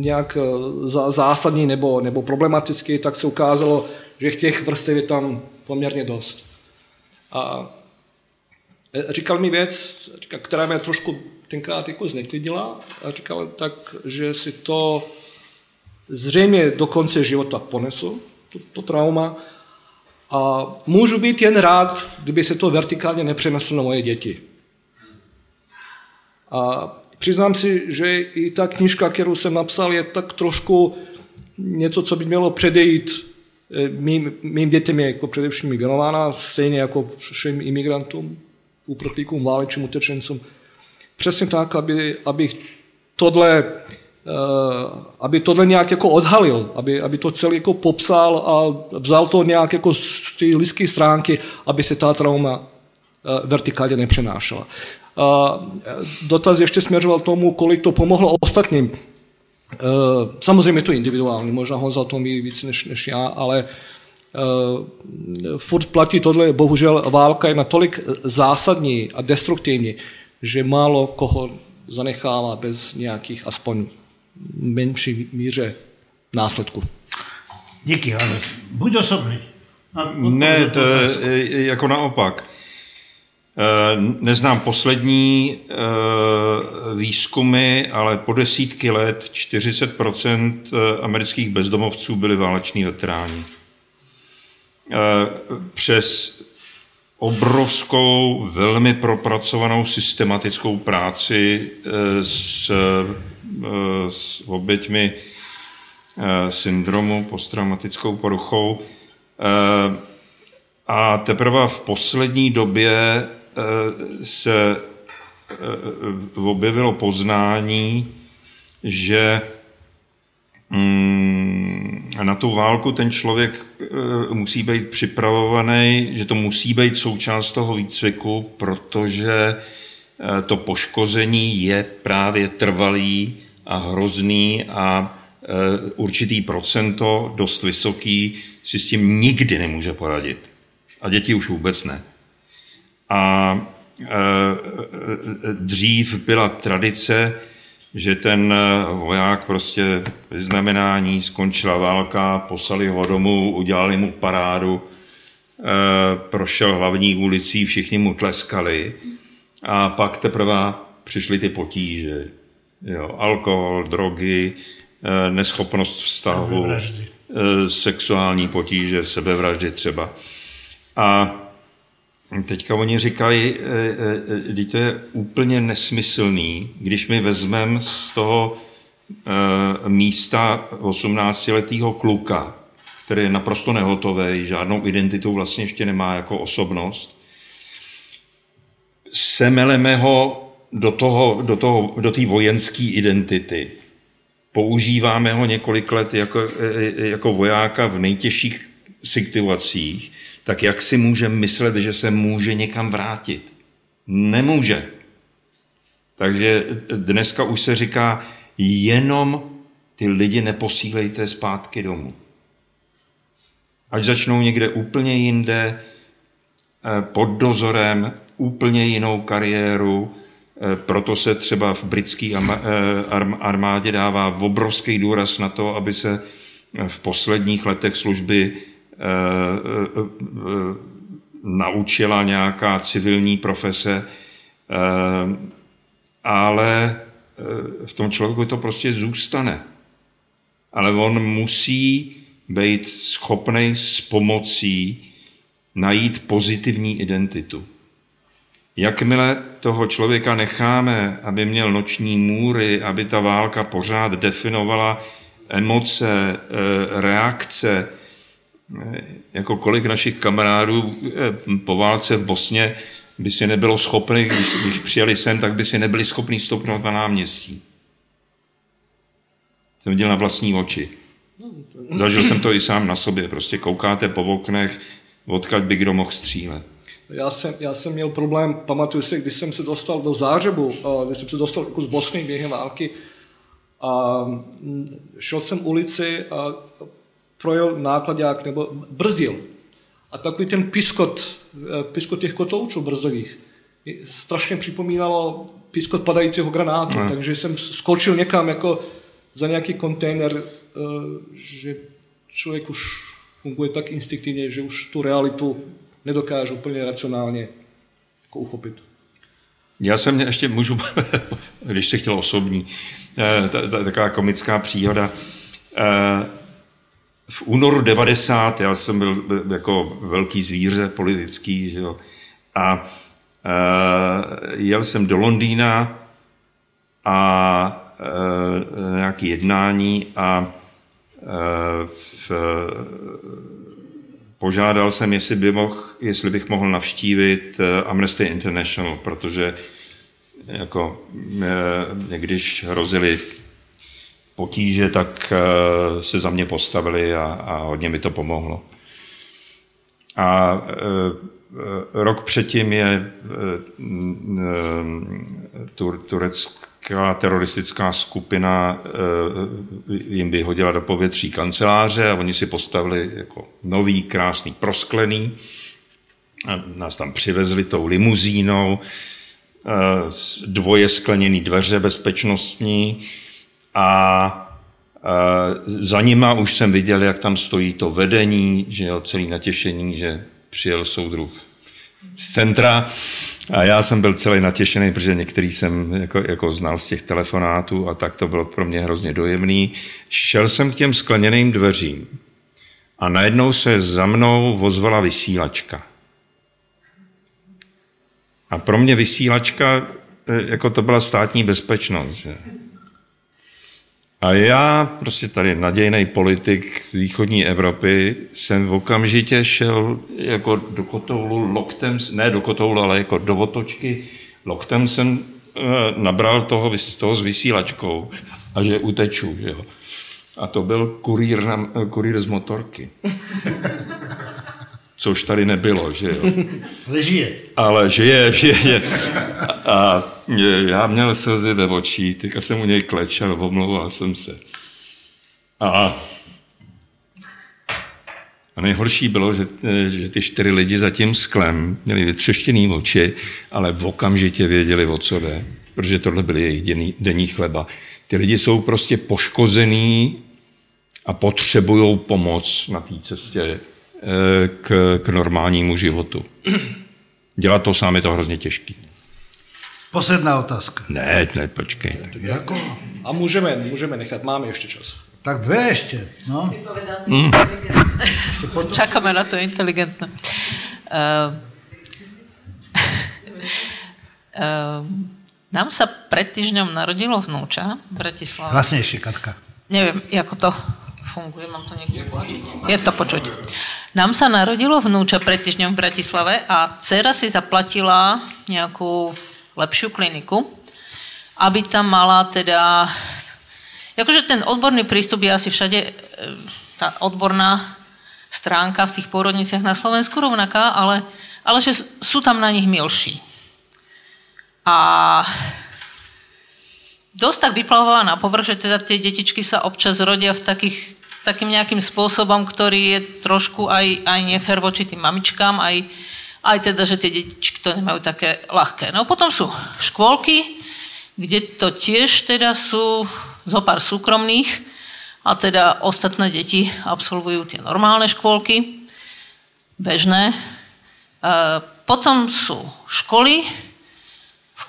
nějak eh, zásadní nebo, nebo problematický, tak se ukázalo, že těch vrstev je tam poměrně dost. A eh, říkal mi věc, která mě trošku tenkrát jako zneklidila, a říkal tak, že si to zřejmě do konce života ponesu, to, to trauma, a můžu být jen rád, kdyby se to vertikálně nepřeneslo na moje děti. A přiznám si, že i ta knižka, kterou jsem napsal, je tak trošku něco, co by mělo předejít eh, mým, mým dětem je jako především věnována, stejně jako všem imigrantům, uprchlíkům, válečným utečencům. Přesně tak, aby, aby tohle, uh, aby tohle nějak jako odhalil, aby, aby to celé jako popsal a vzal to nějak jako z té lidské stránky, aby se ta trauma uh, vertikálně nepřenášela. A dotaz ještě směřoval tomu, kolik to pomohlo ostatním. E, samozřejmě to individuální, možná Honza to ví víc než, než já, ale e, furt platí tohle, bohužel válka je natolik zásadní a destruktivní, že málo koho zanechává bez nějakých aspoň menší míře následků. Díky, ale buď osobný. Ne, to je jako naopak. Eh, neznám poslední eh, výzkumy, ale po desítky let 40 eh, amerických bezdomovců byli váleční veteráni. Přes obrovskou, velmi propracovanou systematickou práci s, s oběťmi syndromu, posttraumatickou poruchou. A teprve v poslední době se eh, objevilo poznání, že mm, na tu válku ten člověk eh, musí být připravovaný, že to musí být součást toho výcviku, protože to poškození je právě trvalý a hrozný a určitý procento, dost vysoký, si s tím nikdy nemůže poradit. A děti už vůbec ne. A e, e, dřív byla tradice, že ten voják prostě vyznamenání, skončila válka, poslali ho domů, udělali mu parádu, e, prošel hlavní ulicí, všichni mu tleskali a pak teprve přišly ty potíže. Jo, alkohol, drogy, neschopnost vztahu, sexuální potíže, sebevraždy třeba. A teďka oni říkají, že to je úplně nesmyslný, když my vezmeme z toho místa 18-letého kluka, který je naprosto nehotový, žádnou identitu vlastně ještě nemá jako osobnost, semeleme ho do té do toho, do vojenské identity. Používáme ho několik let jako, jako vojáka v nejtěžších situacích, tak jak si může myslet, že se může někam vrátit? Nemůže. Takže dneska už se říká, jenom ty lidi neposílejte zpátky domů. Ať začnou někde úplně jinde, eh, pod dozorem, úplně jinou kariéru, eh, proto se třeba v britské eh, armádě dává obrovský důraz na to, aby se v posledních letech služby naučila nějaká civilní profese, ale v tom člověku to prostě zůstane. Ale on musí být schopný s pomocí najít pozitivní identitu. Jakmile toho člověka necháme, aby měl noční můry, aby ta válka pořád definovala emoce, eh, reakce, eh, jako kolik našich kamarádů eh, po válce v Bosně by si nebylo schopni, když, když přijeli sem, tak by si nebyli schopni stoupnout na náměstí. Jsem viděl na vlastní oči. Zažil jsem to i sám na sobě. Prostě koukáte po oknech, odkud by kdo mohl střílet. Já jsem, já jsem měl problém, pamatuju si, když jsem se dostal do Zářebu, když jsem se dostal z Bosny během války, a mm, šel jsem ulici a projel nákladák nebo brzdil. A takový ten piskot, e, piskot těch kotoučů brzdových strašně připomínalo piskot padajícího granátu, no. takže jsem skočil někam jako za nějaký kontejner, eh, že člověk už funguje tak instinktivně, že už tu realitu nedokáže úplně racionálně jako uchopit. Já jsem ještě můžu, když se chtěl osobní, eh, taková komická příhoda. V únoru 90, já jsem byl jako velký zvíře politický, že jo, a jel jsem do Londýna a Eh, nějaké jednání a eh, v, požádal jsem, jestli, by mohl, jestli bych mohl navštívit Amnesty International, protože jako, když hrozili potíže, tak se za mě postavili a, a hodně mi to pomohlo. A rok předtím je Turecko nějaká teroristická skupina eh, jim vyhodila do povětří kanceláře a oni si postavili jako nový, krásný, prosklený. A nás tam přivezli tou limuzínou, eh, dvoje skleněné dveře bezpečnostní a eh, za nima už jsem viděl, jak tam stojí to vedení, že jo, celý natěšení, že přijel soudruh z centra a já jsem byl celý natěšený, protože některý jsem jako, jako znal z těch telefonátů a tak to bylo pro mě hrozně dojemný. Šel jsem k těm skleněným dveřím a najednou se za mnou vozvala vysílačka. A pro mě vysílačka, e, jako to byla státní bezpečnost. Že? A já, prostě tady nadějný politik z východní Evropy, jsem okamžitě šel jako do kotoulu loktem, ne do kotoulu, ale jako do otočky, loktem jsem e, nabral toho, toho s vysílačkou a že uteču, že jo. A to byl kurýr, na, kurýr z motorky. Což tady nebylo, že jo. Ale žije. Ale žije, žije. A já měl slzy ve očích, teďka jsem u něj klečel, omlouval jsem se. A, a nejhorší bylo, že, že ty čtyři lidi za tím sklem měli vytřeštěný oči, ale v okamžitě věděli, o co jde, protože tohle byly jejich denní, denní chleba. Ty lidi jsou prostě poškozený a potřebují pomoc na té cestě k, k normálnímu životu. Dělat to sám je to hrozně těžký. Posledná otázka. Ne, ne, počkej. Jako? A můžeme, můžeme nechat, máme ještě čas. Tak dve ještě. No. Mm. Čakáme na to inteligentné. Uh, uh, nám sa pred týždňom narodilo vnúča v Bratislave. Hlasnejšie, Katka. Neviem, ako to funguje, mám to niekde stlačiť. Je to počuť. Nám sa narodilo vnúča pred týždňom v Bratislave a dcera si zaplatila nejakú lepšiu kliniku, aby tam mala teda... Akože ten odborný prístup je asi všade, e, tá odborná stránka v tých pôrodniciach na Slovensku rovnaká, ale, ale že sú tam na nich milší. A dosť tak vyplávala na povrch, že teda tie detičky sa občas rodia v takých, takým nejakým spôsobom, ktorý je trošku aj, aj nefér voči tým mamičkám, aj, aj teda, že tie detičky to nemajú také ľahké. No potom sú škôlky, kde to tiež teda sú zo pár súkromných a teda ostatné deti absolvujú tie normálne škôlky, bežné. E, potom sú školy,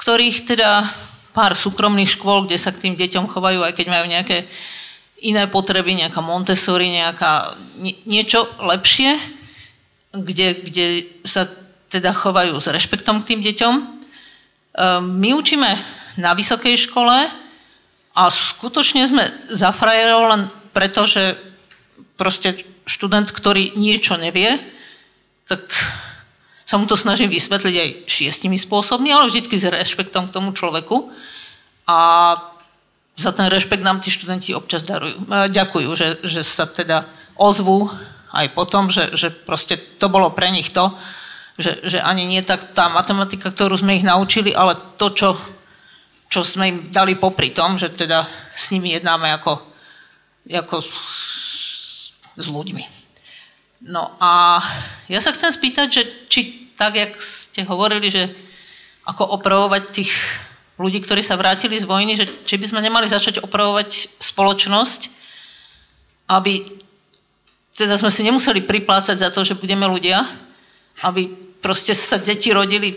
ktorých teda pár súkromných škôl, kde sa k tým deťom chovajú, aj keď majú nejaké iné potreby, nejaká Montessori, nejaká, niečo lepšie, kde, kde sa teda chovajú s rešpektom k tým deťom. Ehm, my učíme na vysokej škole a skutočne sme za frajerov len preto, že proste študent, ktorý niečo nevie, tak sa mu to snažím vysvetliť aj šiestimi spôsobmi, ale vždy s rešpektom k tomu človeku. A za ten rešpekt nám tí študenti občas darujú. E, ďakujú, že, že sa teda ozvú aj potom, že, že proste to bolo pre nich to, že, že ani nie tak tá matematika, ktorú sme ich naučili, ale to, čo, čo sme im dali popri tom, že teda s nimi jednáme ako, ako s, s ľuďmi. No a ja sa chcem spýtať, že či tak, jak ste hovorili, že ako opravovať tých ľudí, ktorí sa vrátili z vojny, že či by sme nemali začať opravovať spoločnosť, aby teda sme si nemuseli priplácať za to, že budeme ľudia, aby proste sa deti rodili,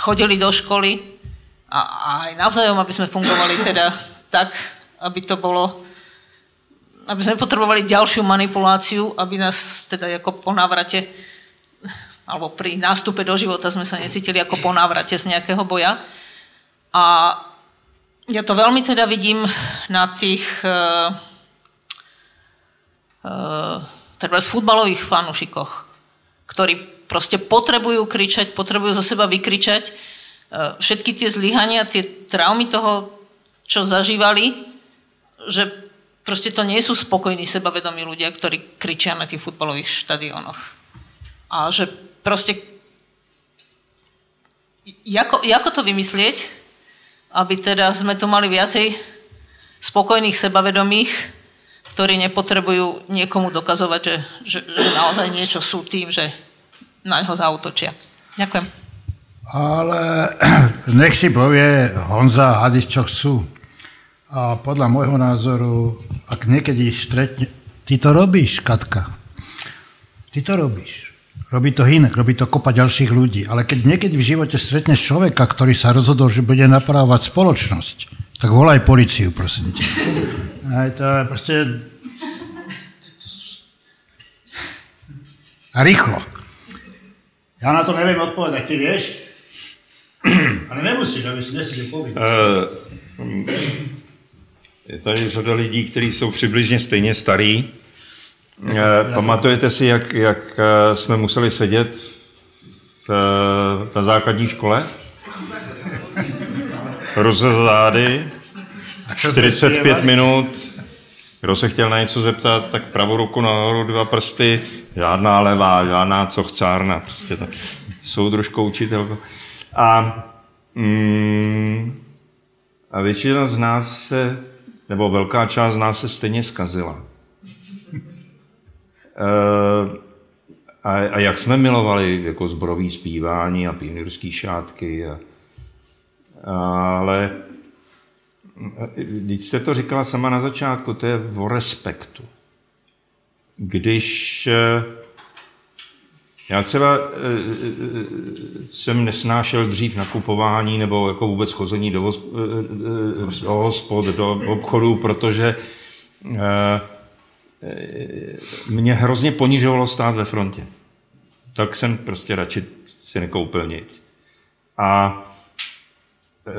chodili do školy a, a aj navzájom, aby sme fungovali teda tak, aby to bolo aby sme potrebovali ďalšiu manipuláciu, aby nás teda ako po návrate alebo pri nástupe do života sme sa necítili ako po návrate z nejakého boja. A ja to veľmi teda vidím na tých uh, uh, z futbalových fanúšikoch, ktorí proste potrebujú kričať, potrebujú zo seba vykričať uh, všetky tie zlyhania, tie traumy toho, čo zažívali, že Proste to nie sú spokojní, sebavedomí ľudia, ktorí kričia na tých futbalových štadiónoch. A že proste... Jako, jako to vymyslieť, aby teda sme tu mali viacej spokojných sebavedomých, ktorí nepotrebujú niekomu dokazovať, že, že, že naozaj niečo sú tým, že na ňo zautočia. Ďakujem. Ale nech si povie Honza Hadiš, čo chcú. A podľa môjho názoru, ak niekedy stretne... Ty to robíš, Katka. Ty to robíš. Robí to inak, robí to kopa ďalších ľudí. Ale keď niekedy v živote stretneš človeka, ktorý sa rozhodol, že bude napravovať spoločnosť, tak volaj policiu, prosím ťa. Aj to je proste... A rýchlo. Ja na to neviem odpovedať, ty vieš? Ale nemusíš, aby si nesiel povedať. Uh, je tady řada lidí, kteří jsou přibližně stejně starí. Eh, pamatujete si, jak, jak eh, jsme museli sedět v, eh, na základní škole? Ruce zády, 45 minut, kdo se chtěl na něco zeptat, tak pravou ruku nahoru, dva prsty, žádná levá, žádná co chcárna, prostě tak soudružkou učitelko. A, mm, a většina z nás se nebo velká část z nás se stejně zkazila. E, a, a jak jsme milovali jako zborový zpívání a pionýrský šátky. A, ale když jste to říkala sama na začátku, to je o respektu. Když eh, já třeba jsem nesnášel dřív nakupování nebo jako vůbec chození do, do hospod, do obchodu, protože mě hrozně ponižovalo stát ve frontě. tak jsem prostě radši si nekoupil nic. A e,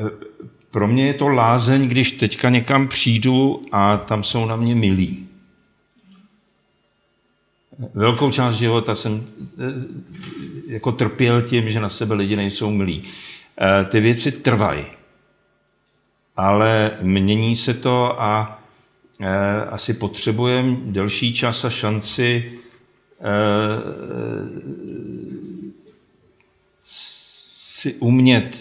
pro mě je to lázeň, když teďka někam přijdu a tam jsou na mě milí. Velkou část života jsem jako trpěl tím, že na sebe lidi nejsou milí. Ty věci trvají, ale mění se to a asi potřebujeme delší čas a šanci si umět,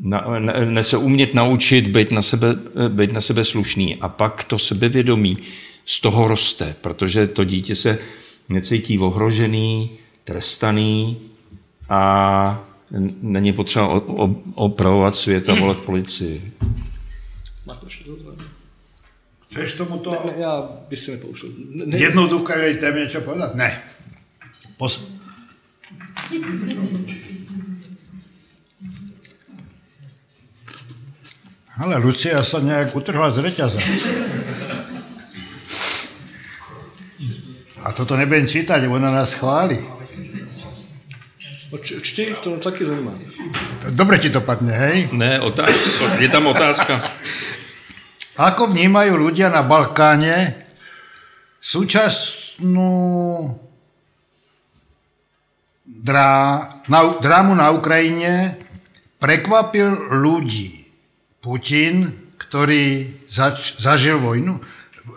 na, ne, se umět naučit být na, sebe, být na sebe slušný a pak to sebevědomí z toho roste, protože to dítě se necítí ohrožený, trestaný a není potřeba opravovat svět a volat policii. Chceš tomuto... Ne, ne, já bych si nepoušel. Ne, Jednoduché témě něco povedat? Ne. Pos... Ale Lucia sa nejak utrhla z reťaza. A toto nebudem čítať, ona nás chváli. No, čti, to taky zajímá. Dobre ti to padne, hej? Ne, otázka, je tam otázka. Ako vnímajú ľudia na Balkáne súčasnú drá, na, drámu na Ukrajine prekvapil ľudí. Putin, ktorý zač, zažil vojnu.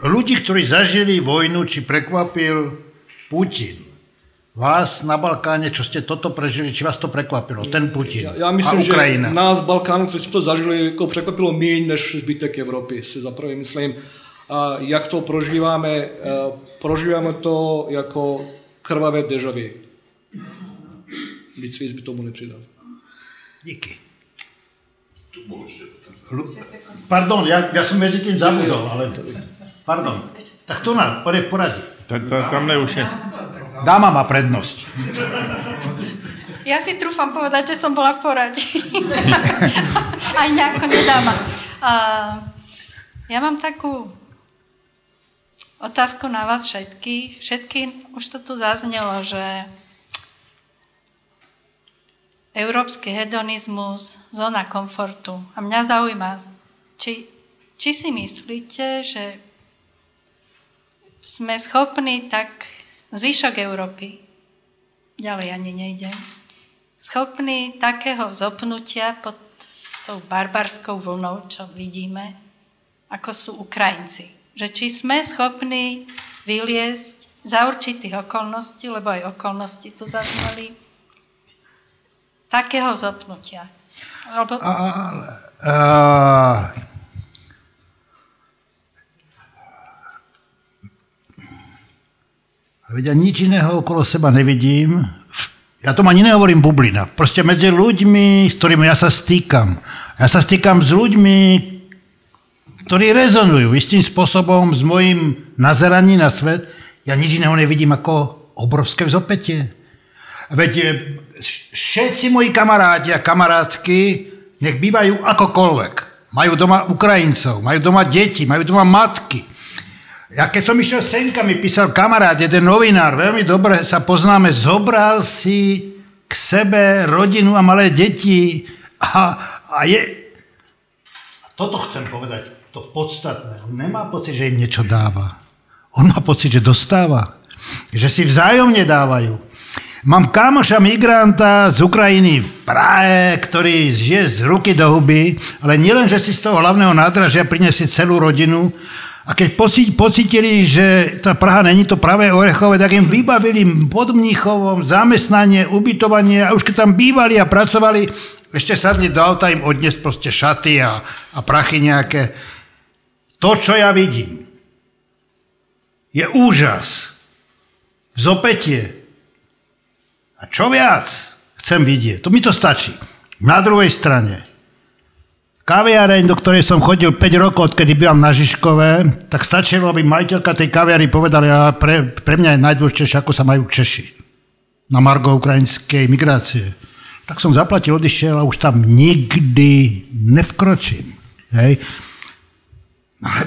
Ľudí, ktorí zažili vojnu, či prekvapil Putin. Vás na Balkáne, čo ste toto prežili, či vás to prekvapilo, ten Putin Já, já myslím, a Ukrajina. že nás Balkánu, kteří jsme to zažili, jako překvapilo méně než zbytek Evropy, si zaprvé myslím. A jak to prožíváme, prožíváme to jako krvavé dežavy. Víc víc by tomu nepřidal. Díky. Pardon, ja, ja som medzi tým zabudol, ale... Pardon. Tak to na, pôjde v poradí. Tam ne už je. Dáma má prednosť. Ja si trúfam povedať, že som bola v poradí. Aj nejako nedáma. Uh, ja mám takú otázku na vás všetkých. Všetky, už to tu zaznelo, že európsky hedonizmus, zóna komfortu. A mňa zaujíma, či, či si myslíte, že sme schopní tak, zvyšok Európy, ďalej ani nejde, schopní takého zopnutia pod tou barbarskou vlnou, čo vidíme, ako sú Ukrajinci. Že či sme schopní vyliesť za určitých okolností, lebo aj okolnosti tu zaznali, takého zopnutia. Alebo... Ale, uh, veď ja nič iného okolo seba nevidím. Ja tomu ani nehovorím bublina. Proste medzi ľuďmi, s ktorými ja sa stýkam. Ja sa stýkam s ľuďmi, ktorí rezonujú istým spôsobom s mojim nazeraním na svet. Ja nič iného nevidím ako obrovské vzopetie. Veď všetci moji kamaráti a kamarátky nech bývajú akokoľvek. Majú doma Ukrajincov, majú doma deti, majú doma matky. Ja keď som išiel senka, mi písal kamarát, jeden novinár, veľmi dobre sa poznáme, zobral si k sebe rodinu a malé deti a, a je... A toto chcem povedať, to podstatné. On nemá pocit, že im niečo dáva. On má pocit, že dostáva. Že si vzájomne dávajú. Mám kámoša migranta z Ukrajiny v Prahe, ktorý žije z ruky do huby, ale nielen, že si z toho hlavného nádražia prinesie celú rodinu, a keď pocítili, že tá Praha není to pravé orechové, tak im vybavili pod Mnichovom zamestnanie, ubytovanie a už keď tam bývali a pracovali, ešte sadli do auta im odniesť proste šaty a, a prachy nejaké. To, čo ja vidím, je úžas, zopetie, a čo viac chcem vidieť, to mi to stačí. Na druhej strane, kaviareň, do ktorej som chodil 5 rokov, odkedy bývam na Žižkové, tak stačilo, aby majiteľka tej kaviary povedala, a pre, pre mňa je najdôležitejšie, ako sa majú Češi na margo ukrajinskej migrácie. Tak som zaplatil, odišiel a už tam nikdy nevkročím. Hej. Ale,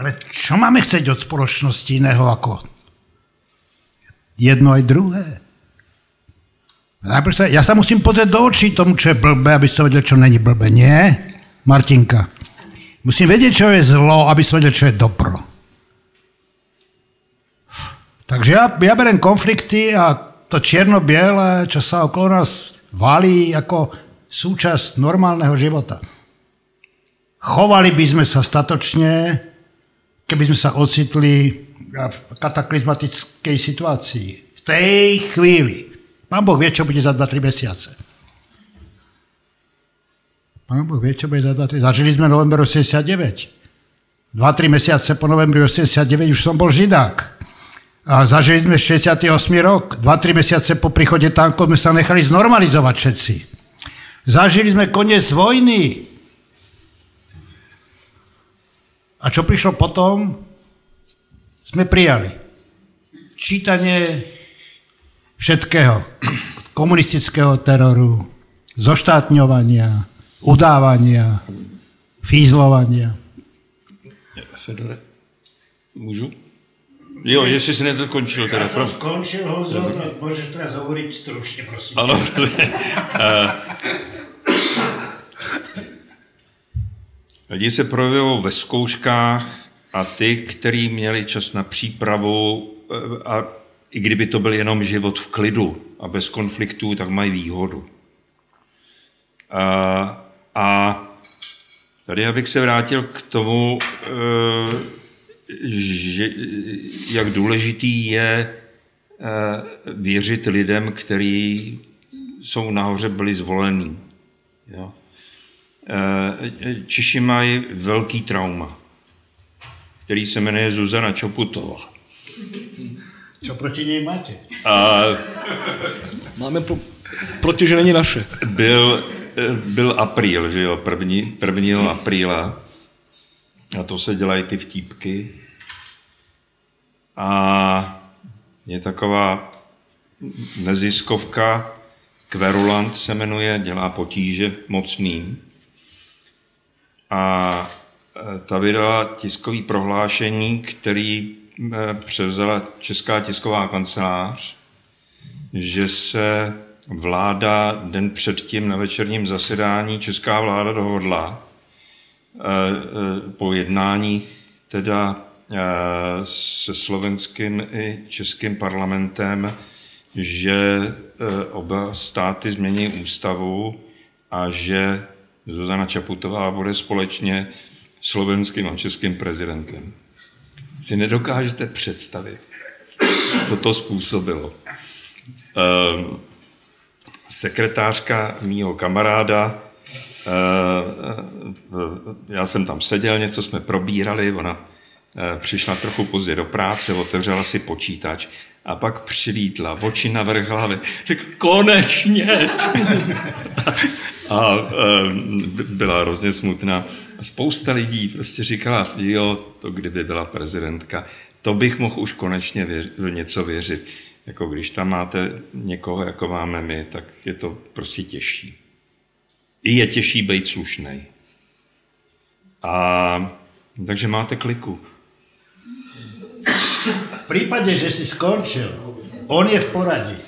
ale čo máme chcieť od spoločnosti iného ako jedno aj druhé? Najprv sa, ja sa musím pozrieť do očí tomu, čo je blbé, aby som vedel, čo není blbé. Nie, Martinka. Musím vedieť, čo je zlo, aby som vedel, čo je dobro. Takže ja, ja berem konflikty a to čierno-biele, čo sa okolo nás valí ako súčasť normálneho života. Chovali by sme sa statočne, keby sme sa ocitli v kataklizmatickej situácii. V tej chvíli. Pán Boh vie, čo bude za 2-3 mesiace. Pán Boh vie, čo bude za 2-3. Zažili sme november 89. 2-3 mesiace po novembri 89 už som bol židák. A zažili sme 68. rok. 2-3 mesiace po príchode tankov sme sa nechali znormalizovať všetci. Zažili sme koniec vojny. A čo prišlo potom? Sme prijali. Čítanie všetkého. Komunistického teroru, zoštátňovania, udávania, fízlovania. Fedore, můžu? Jo, že jsi si nedokončil teda. Ja som skončil, Honzo, tak môžeš teraz hovoriť stručne, prosím. Ano. Lidi se projevují ve zkouškách a ty, kteří měli čas na přípravu eh, a i kdyby to byl jenom život v klidu a bez konfliktů, tak mají výhodu. A, a tady abych se vrátil k tomu, eh, že, jak důležitý je eh, věřit lidem, kteří jsou nahoře byli zvolení. Jo. Eh, Češi mají velký trauma, který se jmenuje Zuzana Čoputová. Čo proti nej máte? A Máme pro, proti, že není naše. byl, byl apríl, že jo, první, 1. apríla. A to se dělají ty vtípky. A je taková neziskovka, Kverulant se jmenuje, dělá potíže mocným. A e, ta vydala tiskový prohlášení, který e, převzala Česká tisková kancelář, že se vláda den předtím na večerním zasedání Česká vláda dohodla e, po jednáních teda se slovenským i českým parlamentem, že oba státy změní ústavu a že Zuzana Čaputová bude společně slovenským a českým prezidentem. Si nedokážete představit, co to způsobilo. Ehm, sekretářka mýho kamaráda, ehm, já jsem tam seděl, něco jsme probírali, ona eh, přišla trochu pozdě do práce, otevřela si počítač a pak přilítla, oči na vrch hlavy, řekl, konečně! a byla hrozně smutná. Spousta lidí prostě říkala, jo, to kdyby byla prezidentka, to bych mohl už konečně věř, něco věřit. Jako když tam máte někoho, jako máme my, tak je to prostě těžší. I je těžší být slušný. A takže máte kliku. V prípade, že si skončil, on je v poradí.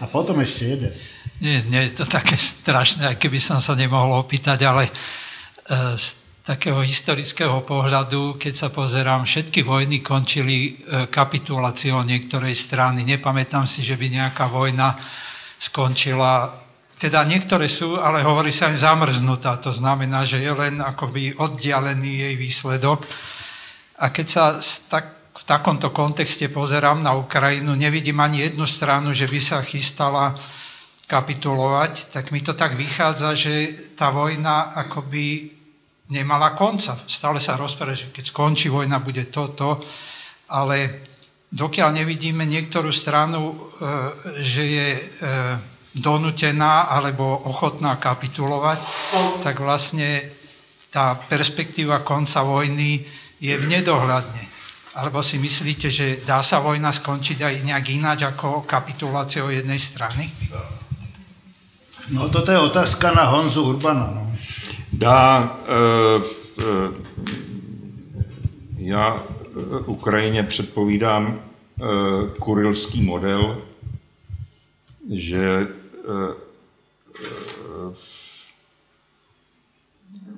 A potom ešte jeden. Nie, nie je to také strašné, aj keby som sa nemohol opýtať, ale z takého historického pohľadu, keď sa pozerám, všetky vojny končili e, kapituláciou niektorej strany. Nepamätám si, že by nejaká vojna skončila teda niektoré sú, ale hovorí sa aj zamrznutá. To znamená, že je len akoby oddialený jej výsledok. A keď sa tak, v takomto kontexte pozerám na Ukrajinu, nevidím ani jednu stranu, že by sa chystala kapitulovať, tak mi to tak vychádza, že tá vojna akoby nemala konca. Stále sa rozpráva, že keď skončí vojna, bude toto, ale dokiaľ nevidíme niektorú stranu, e, že je e, donutená alebo ochotná kapitulovať, tak vlastne tá perspektíva konca vojny je v nedohľadne. Alebo si myslíte, že dá sa vojna skončiť aj nejak ináč ako kapituláciou jednej strany? No toto je otázka na Honzu Urbana. No. Dá, e, e, já Ukrajině předpovídám kurilský model, že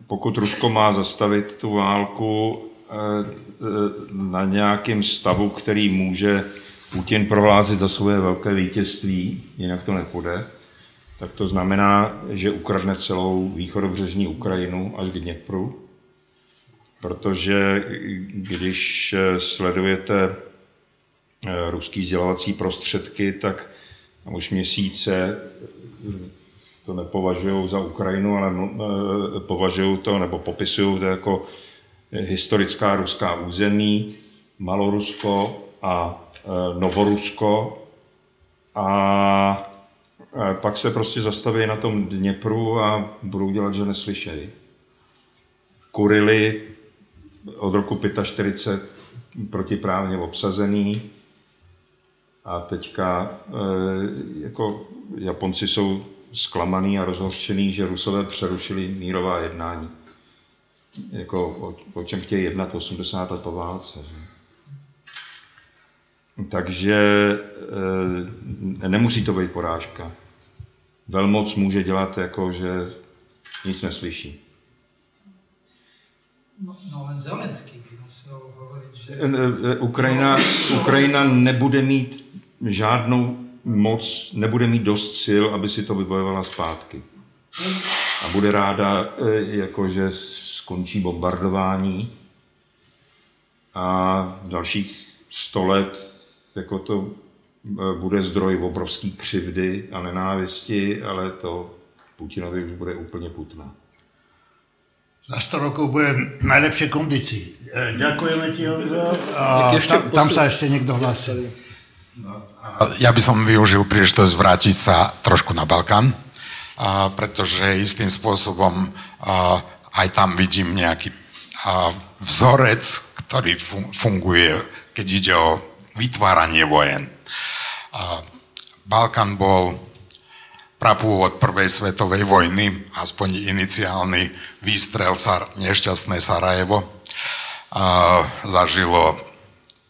pokud Rusko má zastavit tu válku na nějakém stavu, který může Putin prohlásit za svoje velké vítězství, jinak to nepůjde, tak to znamená, že ukradne celou východobřežní Ukrajinu až k Dněpru, protože když sledujete eh, ruský sdělovací prostředky, tak už měsíce eh, to nepovažují za Ukrajinu, ale eh, považují to nebo popisují to jako historická ruská území, Malorusko a Novorusko. A pak se prostě zastaví na tom Dněpru a budou dělat, že neslyšejí. Kurily od roku 45 protiprávně obsazený a teďka e, jako Japonci jsou zklamaný a rozhořčený, že Rusové přerušili mírová jednání. Jako o, o čem chtějí jednat 80 let po válce. Že? Takže e, nemusí to být porážka velmoc může dělat jako, že nic neslyší. No, no len Zelenský by musel hovoriť, že... Ukrajina, Ukrajina nebude mít žádnou moc, nebude mít dost sil, aby si to vybojovala zpátky. A bude ráda, jako, že skončí bombardování a dalších sto let jako to bude zdroj obrovský křivdy a nenávisti, ale to Putinovi už bude úplně putná. Za 100 rokov bude v najlepšej kondici. E, ďakujeme ti, Honzo. A tam, tam sa ešte niekto hlási. No, ja by som využil príležitosť vrátiť sa trošku na Balkán, a pretože istým spôsobom a, aj tam vidím nejaký a, vzorec, ktorý funguje, keď ide o vytváranie vojen. Balkán bol prapôvod prvej svetovej vojny, aspoň iniciálny výstrel sa nešťastné Sarajevo. A zažilo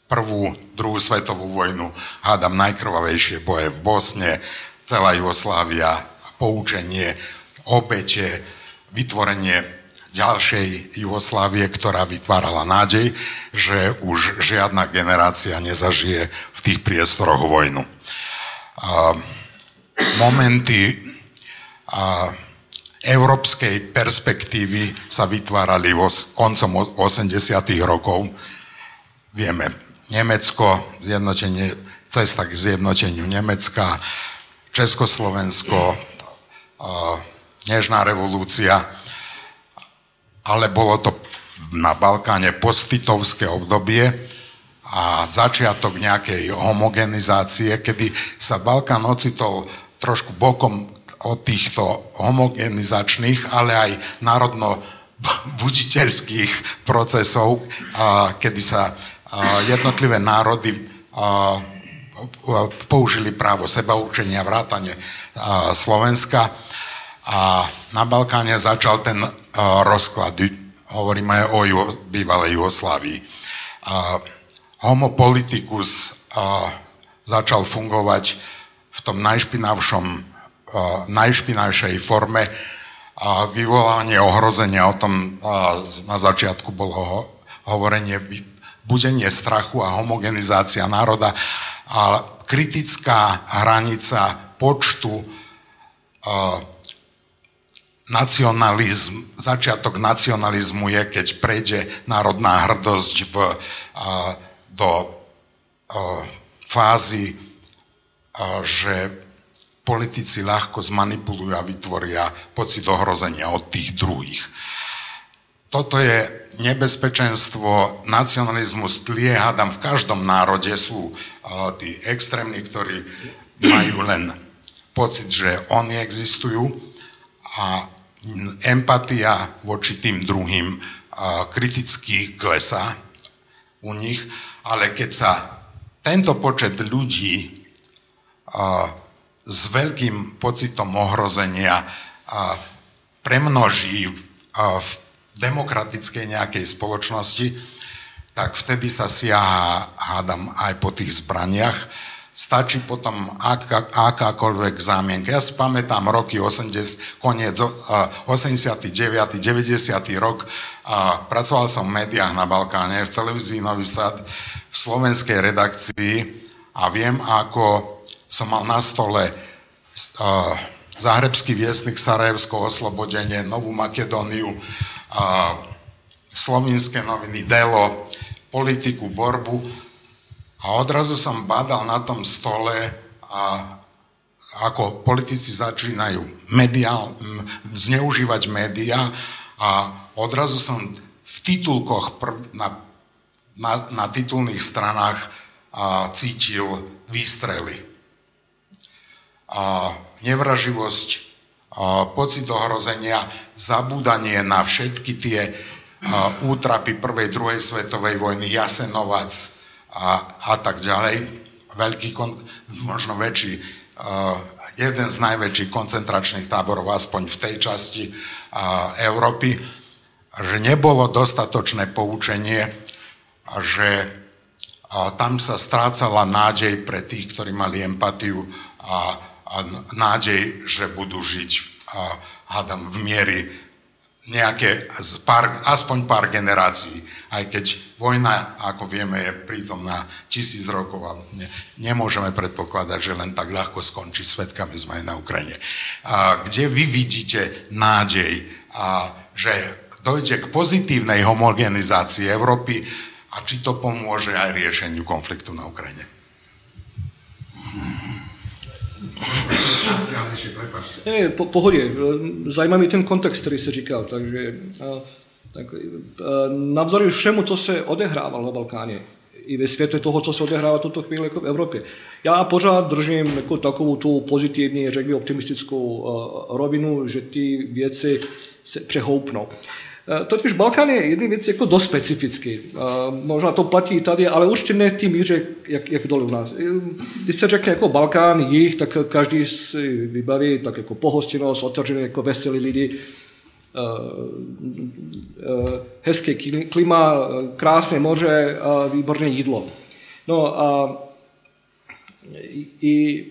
prvú, druhú svetovú vojnu, hádam najkrvavejšie boje v Bosne, celá Jugoslávia, poučenie, obete, vytvorenie ďalšej Jugoslávie, ktorá vytvárala nádej, že už žiadna generácia nezažije v tých priestoroch vojnu momenty európskej perspektívy sa vytvárali koncom 80. rokov. Vieme, Nemecko, zjednotenie, cesta k zjednoteniu Nemecka, Československo, Nežná revolúcia, ale bolo to na Balkáne postitovské obdobie, a začiatok nejakej homogenizácie, kedy sa Balkán ocitol trošku bokom od týchto homogenizačných, ale aj národno buditeľských procesov, kedy sa jednotlivé národy použili právo sebaučenia, vrátane Slovenska a na Balkáne začal ten rozklad. Hovoríme o bývalej Jugoslávii homo politicus začal fungovať v tom najšpinavšom, najšpinavšej forme a vyvolanie ohrozenia. O tom na začiatku bolo ho, hovorenie budenie strachu a homogenizácia národa a kritická hranica počtu nacionalizm, začiatok nacionalizmu je, keď prejde národná hrdosť v uh, do fázy, že politici ľahko zmanipulujú a vytvoria pocit ohrozenia od tých druhých. Toto je nebezpečenstvo, nacionalizmus tlie, hádam, v každom národe sú tí extrémni, ktorí majú len pocit, že oni existujú a empatia voči tým druhým kriticky klesá u nich ale keď sa tento počet ľudí a, s veľkým pocitom ohrozenia a, premnoží a, v demokratickej nejakej spoločnosti, tak vtedy sa siaha, hádam, aj po tých zbraniach. stačí potom aká, akákoľvek zámienka. Ja si pamätám roky 80, koniec 89. 90. rok a pracoval som v médiách na Balkáne, v televízii Nový Sad, slovenskej redakcii a viem, ako som mal na stole uh, Zahrebský viesnik Sarajevsko oslobodenie, Novú Makedóniu, uh, slovinské noviny Delo, politiku, borbu. A odrazu som badal na tom stole a ako politici začínajú mediál, zneužívať média a odrazu som v titulkoch prv, na, na, na titulných stranách a, cítil výstrely. A, nevraživosť, a, pocit ohrozenia, zabúdanie na všetky tie a, útrapy prvej, druhej svetovej vojny, Jasenovac, a, a tak ďalej. Veľký, možno väčší, uh, jeden z najväčších koncentračných táborov, aspoň v tej časti uh, Európy, že nebolo dostatočné poučenie a že uh, tam sa strácala nádej pre tých, ktorí mali empatiu a, a nádej, že budú žiť, uh, hádam, v miery nejaké, pár, aspoň pár generácií, aj keď vojna, ako vieme, je prítomná tisíc rokov a ne, nemôžeme predpokladať, že len tak ľahko skončí. Svetkami sme aj na Ukrajine. A, kde vy vidíte nádej, a, že dojde k pozitívnej homogenizácii Európy a či to pomôže aj riešeniu konfliktu na Ukrajine? Ne, po, pohodě. Zajímavý ten kontext, který se říkal. Takže tak, navzory všemu, co se odehrávalo na Balkáně, i ve světle toho, co se odehrává tuto chvíli jako v Evropě. Já pořád držím jako takovou tu pozitivní, řekl bych, optimistickou rovinu, že ty věci se přehoupnou. Eh, totiž Balkán je jedný věc jako dost specifický. Eh, možná to platí i tady, ale určitě ne ty míře, jak, jak dole u nás. Eh, když se řekne jako Balkán, jich, tak každý si vybaví tak jako pohostinnost, otevřený jako veselý lidi, hezké klima, krásné moře a výborné jídlo. No a i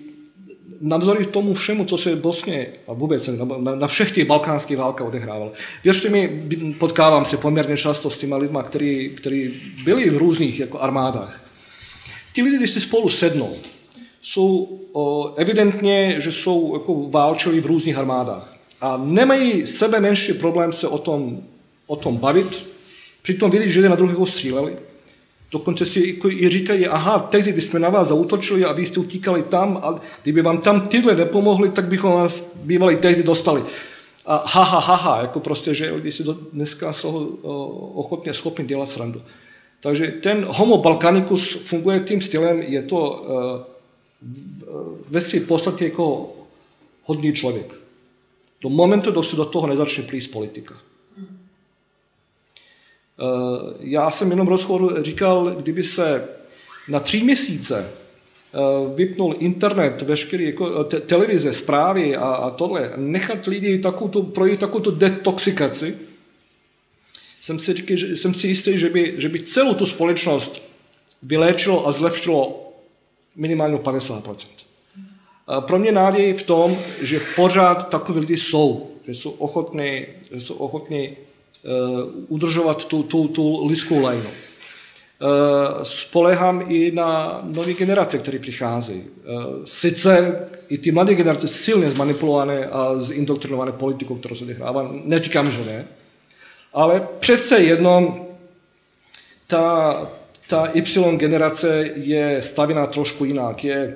navzory tomu všemu, co se v Bosně a vůbec na, na všech těch balkánských válkách odehrávalo. Věřte mi, potkávám se poměrně často s těma lidma, který byli v různých jako armádách. Ti lidi, když si spolu sednou, jsou o, evidentně, že jsou jako válčili v různých armádách. A nemají sebe menší problém se o tom, o tom bavit, přitom vědí, že na druhého stříleli Dokonce si jako i říkají, aha, tehdy, když jsme na vás zautočili a vy jste utíkali tam a kdyby vám tam tyhle nepomohli, tak bychom vás bývali tehdy dostali. A ha, ha, ha, ha, jako prostě, že lidi si dneska jsou ochotně schopni dělat srandu. Takže ten homo balkanicus funguje tím stylem, je to uh, ve své podstatě jako hodný člověk. Do momentu, do se do toho nezačne plíst politika. Eh, já jsem jenom rozhovoru říkal, kdyby se na tři měsíce eh, vypnul internet, veškerý jako te, televize, zprávy a, a tohle, nechat lidi takovou, projít takovou detoxikaci, jsem si, říkal, že, jsem si jistý, že by, že by celou tu společnost vyléčilo a zlepšilo minimálně 50%. A pro mě náděj v tom, že pořád takový lidi jsou, že jsou ochotní, že jsou ochotní Eh, udržovat tu, tu, tu lidskou lajnu. Eh, spolehám i na nové generace, které přicházejí. Eh, sice i ty mladé generace silně zmanipulované a zindoktrinované politikou, kterou se odehrává, neříkám, že ne, ale přece jenom ta, ta Y generace je stavěná trošku jinak. Je,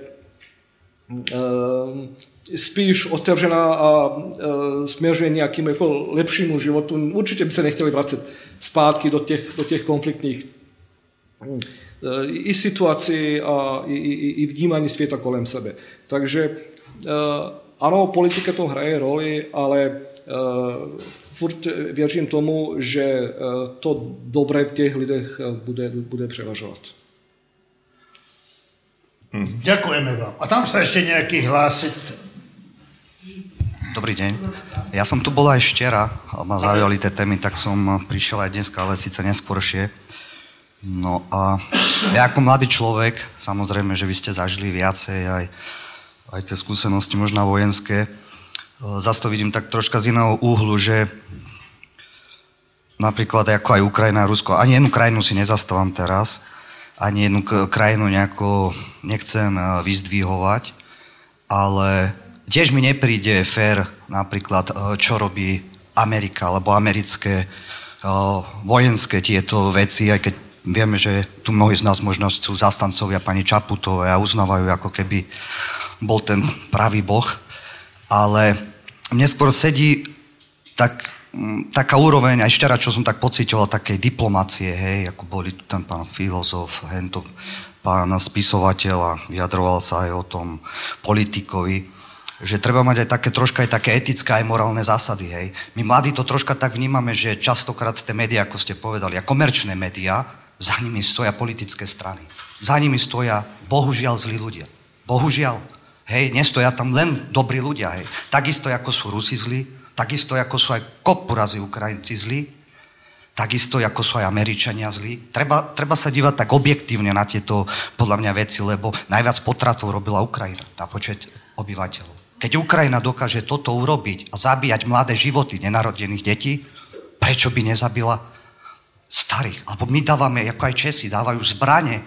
spíš otevřená a e, směřuje nějakým jako lepšímu životu. Určitě by se nechtěli vracet zpátky do těch, do těch konfliktních e, i situací a i, i, i vnímání světa kolem sebe. Takže e, ano, politika to hraje roli, ale e, furt věřím tomu, že e, to dobré v těch lidech bude, bude převažovat. Ďakujeme vám. A tam sa ešte nejaký hlásiť Dobrý deň. Ja som tu bol aj včera, ma zaujali tie témy, tak som prišiel aj dneska, ale síce neskôršie. No a ja ako mladý človek, samozrejme, že vy ste zažili viacej aj, aj tie skúsenosti možno vojenské, zase to vidím tak troška z iného úhlu, že napríklad ako aj Ukrajina a Rusko, ani jednu krajinu si nezastávam teraz, ani jednu krajinu nejako nechcem vyzdvihovať, ale tiež mi nepríde fér napríklad, čo robí Amerika alebo americké vojenské tieto veci, aj keď Vieme, že tu mnohí z nás možno sú zastancovia pani Čaputovej a uznávajú, ako keby bol ten pravý boh. Ale mne skôr sedí tak, mm, taká úroveň, aj včera, čo som tak pocitoval, takej diplomácie, hej, ako boli tu ten pán filozof, hento pán spisovateľ a vyjadroval sa aj o tom politikovi, že treba mať aj také troška aj také etické aj morálne zásady, hej. My mladí to troška tak vnímame, že častokrát tie médiá, ako ste povedali, a komerčné médiá, za nimi stoja politické strany. Za nimi stoja, bohužiaľ, zlí ľudia. Bohužiaľ. Hej, nestoja tam len dobrí ľudia. Hej. Takisto, ako sú Rusi zlí, takisto, ako sú aj kopu razy Ukrajinci zlí, takisto, ako sú aj Američania zlí. Treba, treba sa dívať tak objektívne na tieto, podľa mňa, veci, lebo najviac potratov robila Ukrajina na počet obyvateľov. Keď Ukrajina dokáže toto urobiť a zabíjať mladé životy nenarodených detí, prečo by nezabila starých. Alebo my dávame, ako aj Česi, dávajú zbranie.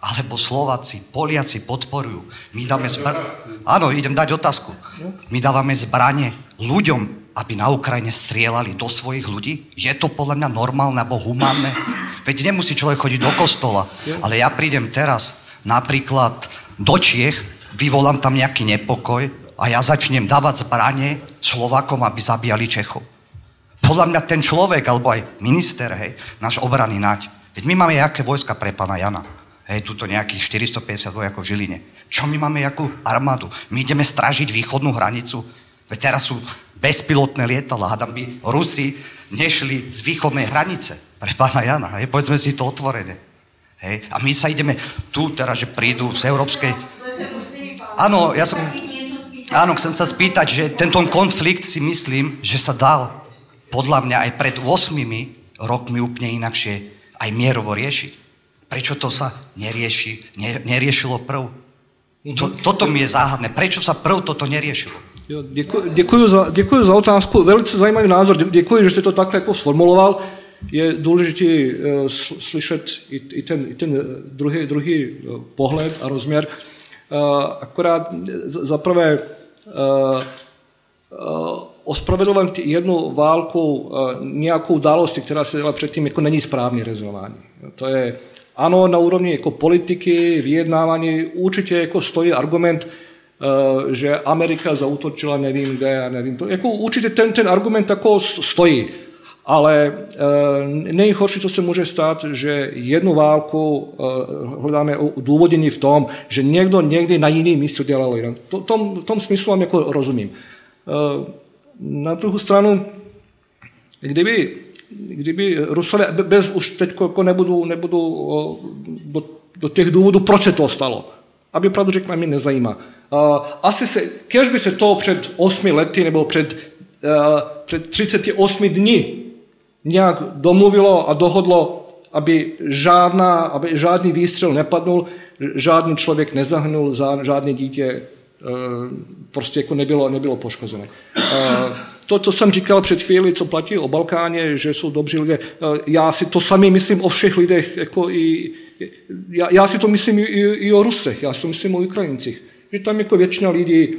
Alebo Slováci, Poliaci podporujú. My dáme zbranie. Áno, idem dať otázku. My dávame zbranie ľuďom, aby na Ukrajine strieľali do svojich ľudí? Je to podľa mňa normálne alebo humánne? Veď nemusí človek chodiť do kostola. Ale ja prídem teraz napríklad do Čiech, vyvolám tam nejaký nepokoj a ja začnem dávať zbranie Slovakom, aby zabíjali Čechov podľa mňa ten človek, alebo aj minister, hej, náš obrany nať. Veď my máme jaké vojska pre pána Jana. Hej, tuto nejakých 450 vojakov v Žiline. Čo my máme, jakú armádu? My ideme strážiť východnú hranicu. Veď teraz sú bezpilotné lietadla. Hádam by Rusi nešli z východnej hranice pre pána Jana. Hej, povedzme si to otvorene. Hej, a my sa ideme tu teraz, že prídu z európskej... Áno, ja som... Áno, chcem sa spýtať, že tento konflikt si myslím, že sa dal podľa mňa aj pred 8 rokmi úplne inakšie aj mierovo riešiť. Prečo to sa nerieši, ne, neriešilo prv? To, mhm. toto mi je záhadné. Prečo sa prv toto neriešilo? Jo, děkuji, děkuji, za, děkuji za otázku. Velice zajímavý názor. Děkuji, že jste to takhle jako sformuloval. Je důležité uh, slyšet i, i ten, i ten druhý, druhý uh, pohled a rozměr. Uh, akorát za prvé uh, uh, ospravedlňujem jednu válku eh, nějakou události, která se dělala předtím, jako není správně rezonování. To je, ano, na úrovni jako politiky, vyjednávání určitě jako stojí argument, eh, že Amerika zautočila nevím kde nevím to. Jako určitě ten, ten argument jako stojí. Ale e, nejhorší, co se může stát, že jednu válku e, hledáme důvodění v tom, že někdo někdy na jiný místo dělal jinak. To, tom, v tom smyslu vám jako rozumím. E, na druhou stranu, kdyby, kdyby Rusové, bez, už teď jako nebudu, nebudu do, do těch důvodů, proč se to stalo. Aby pravdu řekl, mě nezajímá. Asi se, kež by se to před 8 lety nebo před, před 38 dní nějak domluvilo a dohodlo, aby, žádná, aby žádný výstřel nepadnul, žádný člověk nezahynul, žádné dítě Eh, prostě jako nebylo, nebylo poškozené. Eh, to, co jsem říkal před chvíli, co platí o Balkáně, že jsou dobří lidé, eh, já si to sami myslím o všech lidech, jako i, já, já si to myslím i, i o Rusech, já si to myslím o Ukrajincích, že tam jako většina lidí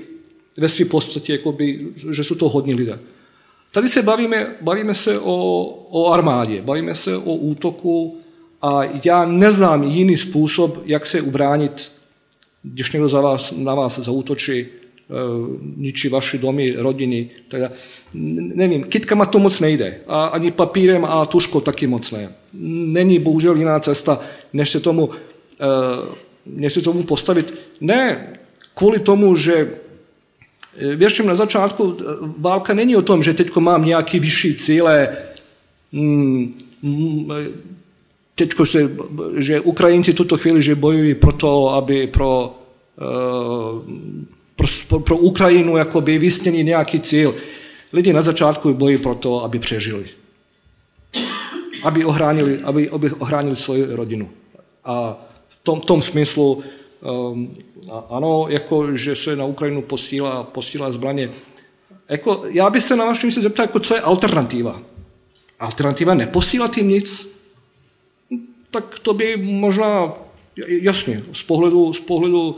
ve své podstatě, jakoby, že jsou to hodní lidé. Tady se bavíme, bavíme se o, o armádě, bavíme se o útoku a já neznám jiný způsob, jak se ubránit když někdo za vás, na vás zautočí, e, ničí vaše domy, rodiny. Teda, nevím, kitkama to moc nejde. A ani papírem a tuškou taky moc ne. Není bohužel jiná cesta, než se tomu, e, než se tomu postavit. Ne kvůli tomu, že e, věřím na začátku, válka není o tom, že teď mám nějaký vyšší cíle, mm, mm, teď se, že Ukrajinci tuto chvíli, že bojují pro to, aby pro, pro, pro Ukrajinu jakoby vysněli nějaký cíl. Lidi na začátku bojí pro to, aby přežili. aby ochránili, aby, aby ochránili svoji rodinu. A v tom, tom smyslu ano, jako, že se na Ukrajinu posílá, posílá zbraně. Jako, já bych se na vašem místě zeptal, jako, co je alternativa. Alternativa neposílat jim nic? Tak to by možná, jasně, z pohledu, z pohledu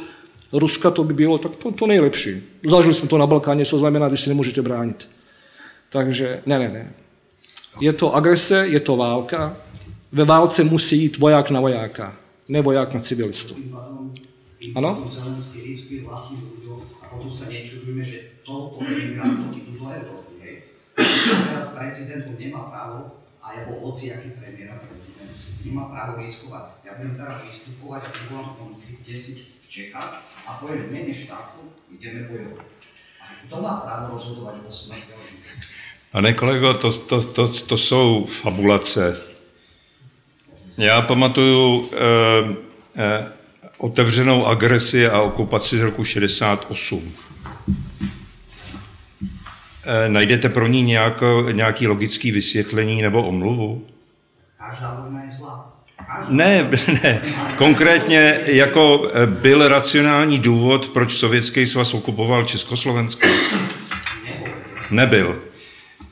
Ruska to by bylo tak to, to nejlepší. Zažili jsme to na Balkáně, co znamená, že si nemůžete bránit. Takže ne, ne, ne. Je to agrese, je to válka. Ve válce musí jít voják na vojáka, ne voják na civilistu. Ano? A potom sa nečudujeme, že toľko emigrantov idú do Európy. Hej. Teraz prezident nemá právo, a jeho hociaký premiér a prezident, nemá právo riskovať. Ja budem teraz vystupovať a vyvolám konflikt 10 v Čechách a poviem v mene štátu, ideme bojovať. A kto má právo rozhodovať o smrti Pane kolego, to, to, to, to jsou fabulace. Já pamatuju eh, eh, otevřenou agresi a okupaci z roku 68. Eh, najdete pro ní nějak, nějaký logický vysvětlení nebo omluvu? Každá vojna je zlá. Ne, ne. Konkrétně jako eh, byl racionální důvod, proč Sovětský svaz okupoval Československo? Nebyl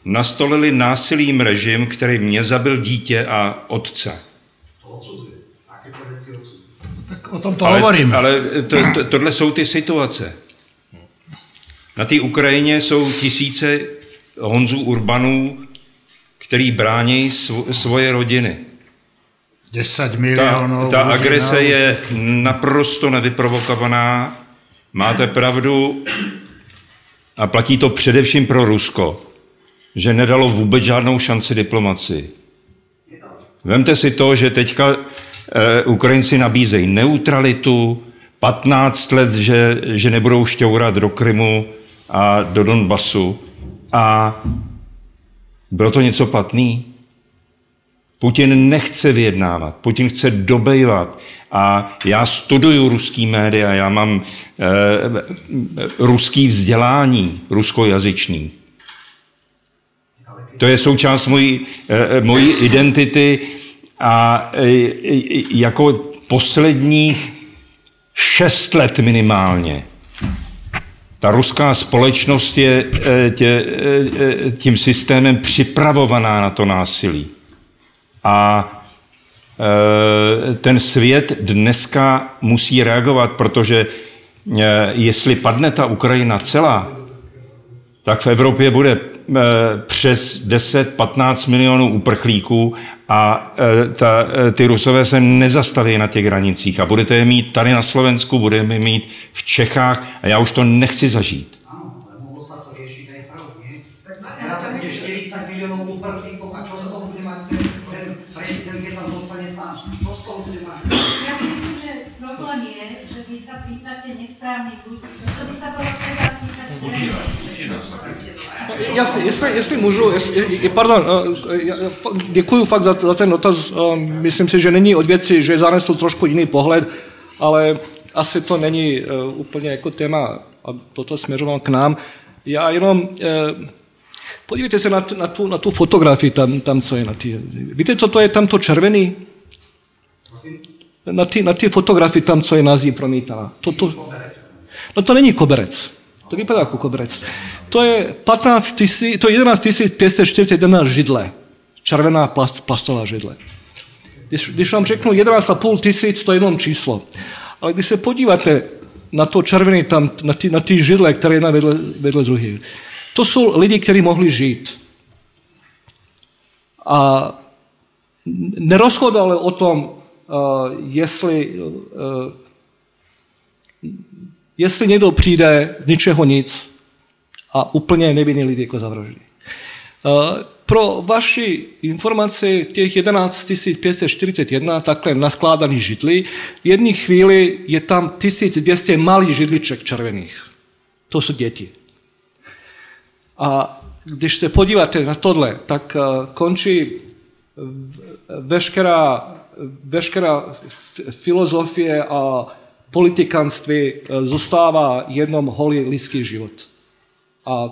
nastolili násilím režim, který mě zabil dítě a otce. Tak o tom to ale, hovorím. Ale to, to, tohle jsou ty situace. Na té Ukrajině jsou tisíce Honzů Urbanů, který brání svoje rodiny. 10 milionů. Ta, ta agrese je naprosto nevyprovokovaná. Máte pravdu a platí to především pro Rusko že nedalo vůbec žádnou šanci diplomaci. Vemte si to, že teďka Ukrajinci nabízejí neutralitu, 15 let, že, že nebudou šťourat do Krymu a do Donbasu. A bylo to něco platný? Putin nechce vyjednávat, Putin chce dobejvat. A já studuju ruský média, já mám e, ruský vzdělání, ruskojazyčný. To je součást mojí, eh, mojí identity a eh, jako posledních šest let minimálně ta ruská společnost je eh, tě, tím systémem připravovaná na to násilí. A ten svět dneska musí reagovat, protože jestli padne ta Ukrajina celá, tak v Evropě bude přes 10-15 milionů uprchlíků a eh, ta, eh, ty Rusové se nezastaví na těch hranicích a budete je mít tady na Slovensku, budeme je mít v Čechách a já už to nechci zažít. Jasně, jestli, jestli můžu, jestli, pardon, děkuji fakt za, za ten dotaz. Myslím si, že není od věci, že zanesl trošku jiný pohled, ale asi to není úplně jako téma a toto směřovalo k nám. Já jenom, podívejte se na, na, tu, na tu fotografii tam, tam, co je na ty. Víte, co to je tam to červený? Na ty, na ty fotografii tam, co je nazí promítaná. To, to, no to není koberec. To vypadá jako koberec. To je, 15 tisí, to je 11 541 židle. Červená plast, plastová židle. Když, když vám řeknu 11,5 tisíc, to je jenom číslo. Ale když se podíváte na to červený tam, na ty, na ty židle, které jedna vedle, vedle druhé, to jsou lidi, kteří mohli žít. A nerozhodali o tom, uh, jestli, uh, jestli někdo přijde z ničeho nic, a úplně nevinný lidi jako zavraždí. Eh, pro vaši informaci, těch 11 541 takhle naskládaných židlí, v jedné chvíli je tam 1200 malých židliček červených. To jsou děti. A když se podíváte na tohle, tak eh, končí veškerá, veškerá filozofie a politikanství eh, zůstává jenom holý lidský život. A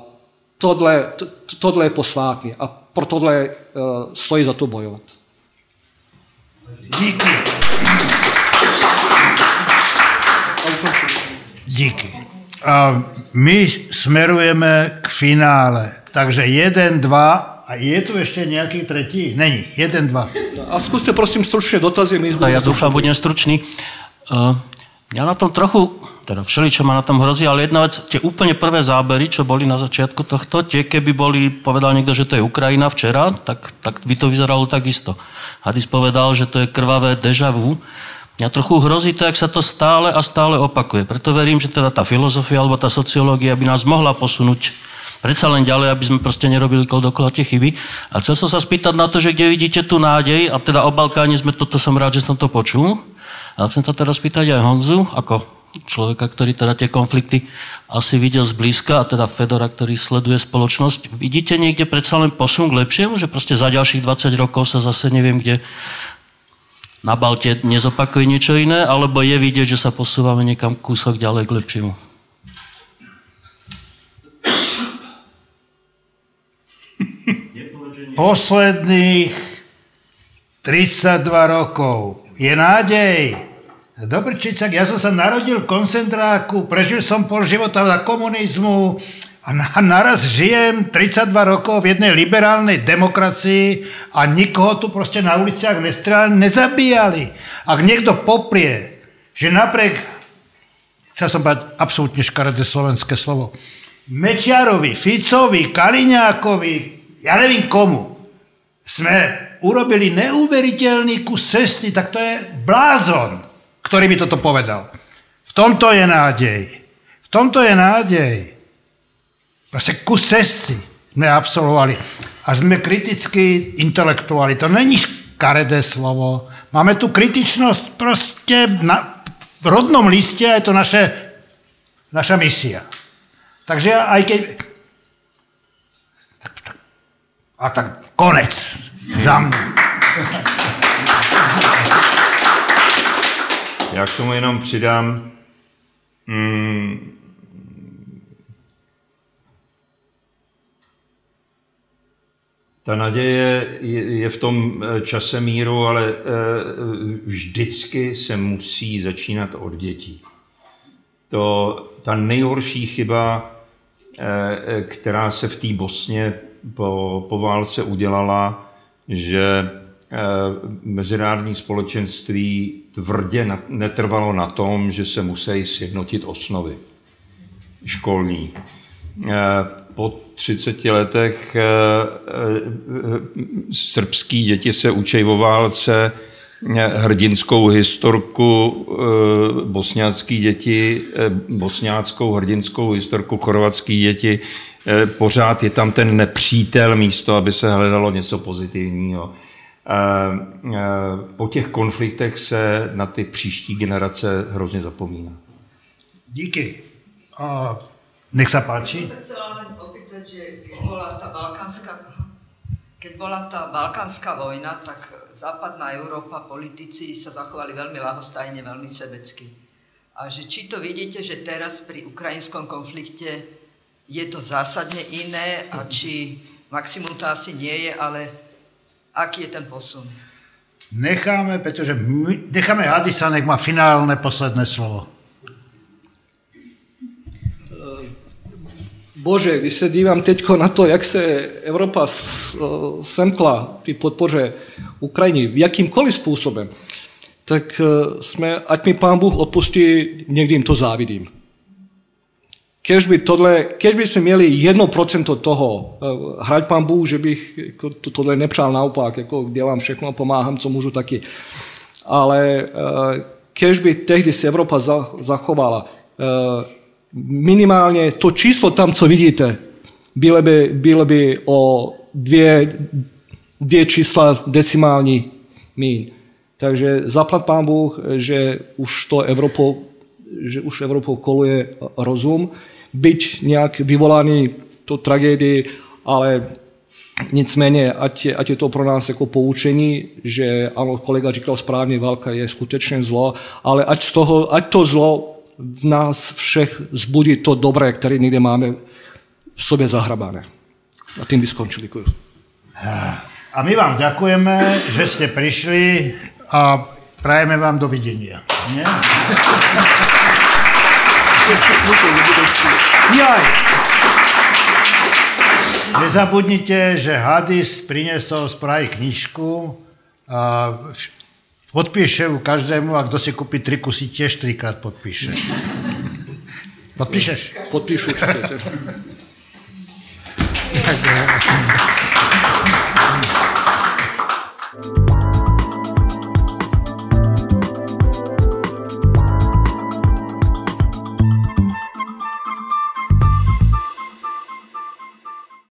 tohle, to, tohle je posvátný a pro tohle uh, stojí za to bojovat. Díky. Díky. A my smerujeme k finále. Takže jeden, dva a je tu ešte nejaký tretí? Není. Jeden, dva. A skúste prosím stručne dotazy. My ja dúfam, budem stručný. Uh, ja na tom trochu, teda všeličo ma na tom hrozí, ale jedna vec, tie úplne prvé zábery, čo boli na začiatku tohto, tie keby boli, povedal niekto, že to je Ukrajina včera, tak, tak by to vyzeralo takisto. Hadis povedal, že to je krvavé deja vu. Mňa trochu hrozí to, jak sa to stále a stále opakuje. Preto verím, že teda tá filozofia alebo tá sociológia by nás mohla posunúť predsa len ďalej, aby sme proste nerobili kol dokola tie chyby. A chcel som sa spýtať na to, že kde vidíte tu nádej, a teda o Balkáne sme, toto som rád, že som to počul. A chcem sa teraz spýtať aj Honzu, ako človeka, ktorý teda tie konflikty asi videl zblízka, a teda Fedora, ktorý sleduje spoločnosť. Vidíte niekde predsa len posun k lepšiemu, že proste za ďalších 20 rokov sa zase neviem kde na Balte nezopakuje niečo iné, alebo je vidieť, že sa posúvame niekam kúsok ďalej k lepšiemu? posledných 32 rokov. Je nádej. Dobrčicak, ja som sa narodil v koncentráku, prežil som pol života za komunizmu a naraz žijem 32 rokov v jednej liberálnej demokracii a nikoho tu proste na uliciach nestrelali, nezabíjali. Ak niekto poprie, že napriek, chcel som povedať absolútne škaredé slovenské slovo, Mečiarovi, Ficovi, Kaliňákovi, ja nevím komu, sme urobili neuveriteľný kus cesty, tak to je blázon, ktorý by toto povedal. V tomto je nádej. V tomto je nádej. Proste kus cesty sme absolvovali. A sme kritickí intelektuáli. To není škaredé slovo. Máme tu kritičnosť proste na, v rodnom liste a je to naše, naša misia. Takže aj keď a tak konec. Za mnou. Já k tomu jenom přidám, mm, Ta naděje je v tom eh, čase míru, ale eh, vždycky se musí začínat od dětí. To, ta nejhorší chyba, eh, která se v té Bosně po, po válce udělala, že eh, mezinárodní společenství tvrdě netrvalo na tom, že se musí sjednotit osnovy školní. Eh, po 30 letech eh, srbský děti se učí o válce, hrdinskou historku bosňácký děti, bosňáckou hrdinskou historku chorvatský děti pořád je tam ten nepřítel místo, aby se hledalo něco pozitivního. Eh, eh, po těch konfliktech se na ty příští generace hrozně zapomíná. Díky. A nech se páči. že keď bola tá balkánska, keď bola tá balkánska vojna, tak západná Európa, politici sa zachovali veľmi lahostajne, veľmi sebecky. A že či to vidíte, že teraz pri ukrajinskom konflikte je to zásadne iné a či maximum to asi nie je, ale aký je ten posun? Necháme, pretože my, necháme Hadisa, nech má finálne posledné slovo. Bože, když se dívám teď na to, jak se Evropa semkla při podpoře Ukrajiny jakýmkoliv způsobem, tak jsme, ať mi pán Bůh odpustí, někdy jim to závidím. Keď by, tohle, keď by sme měli 1% toho, uh, hrať pán Bůh, že bych jako, to, tohle nepřál naopak, jako dělám všechno pomáhám, co můžu taky. Ale uh, keď by tehdy si Evropa za, zachovala, uh, minimálně to číslo tam, co vidíte, bylo by, bylo by o dvě, dvě čísla decimální mín. Takže zaplat pán Bůh, že už to Evropou, že už Evropou koluje rozum byť nějak vyvolaný to tragédii, ale nicméně, ať je, ať je to pro nás jako poučení, že ano, kolega říkal správně, válka je skutečně zlo, ale ať, z toho, ať to zlo v nás všech zbudí to dobré, které někde máme v sobě zahrabané. A tím by skončil. Děkuji. A my vám ďakujeme, že ste prišli a prajeme vám dovidenia. Nezabudnite, že Hadis priniesol z Prahy knižku a podpíše ju každému a kdo si kúpi tri kusy, tiež trikrát podpíše. Podpíšeš? Podpíšu určite. Tak,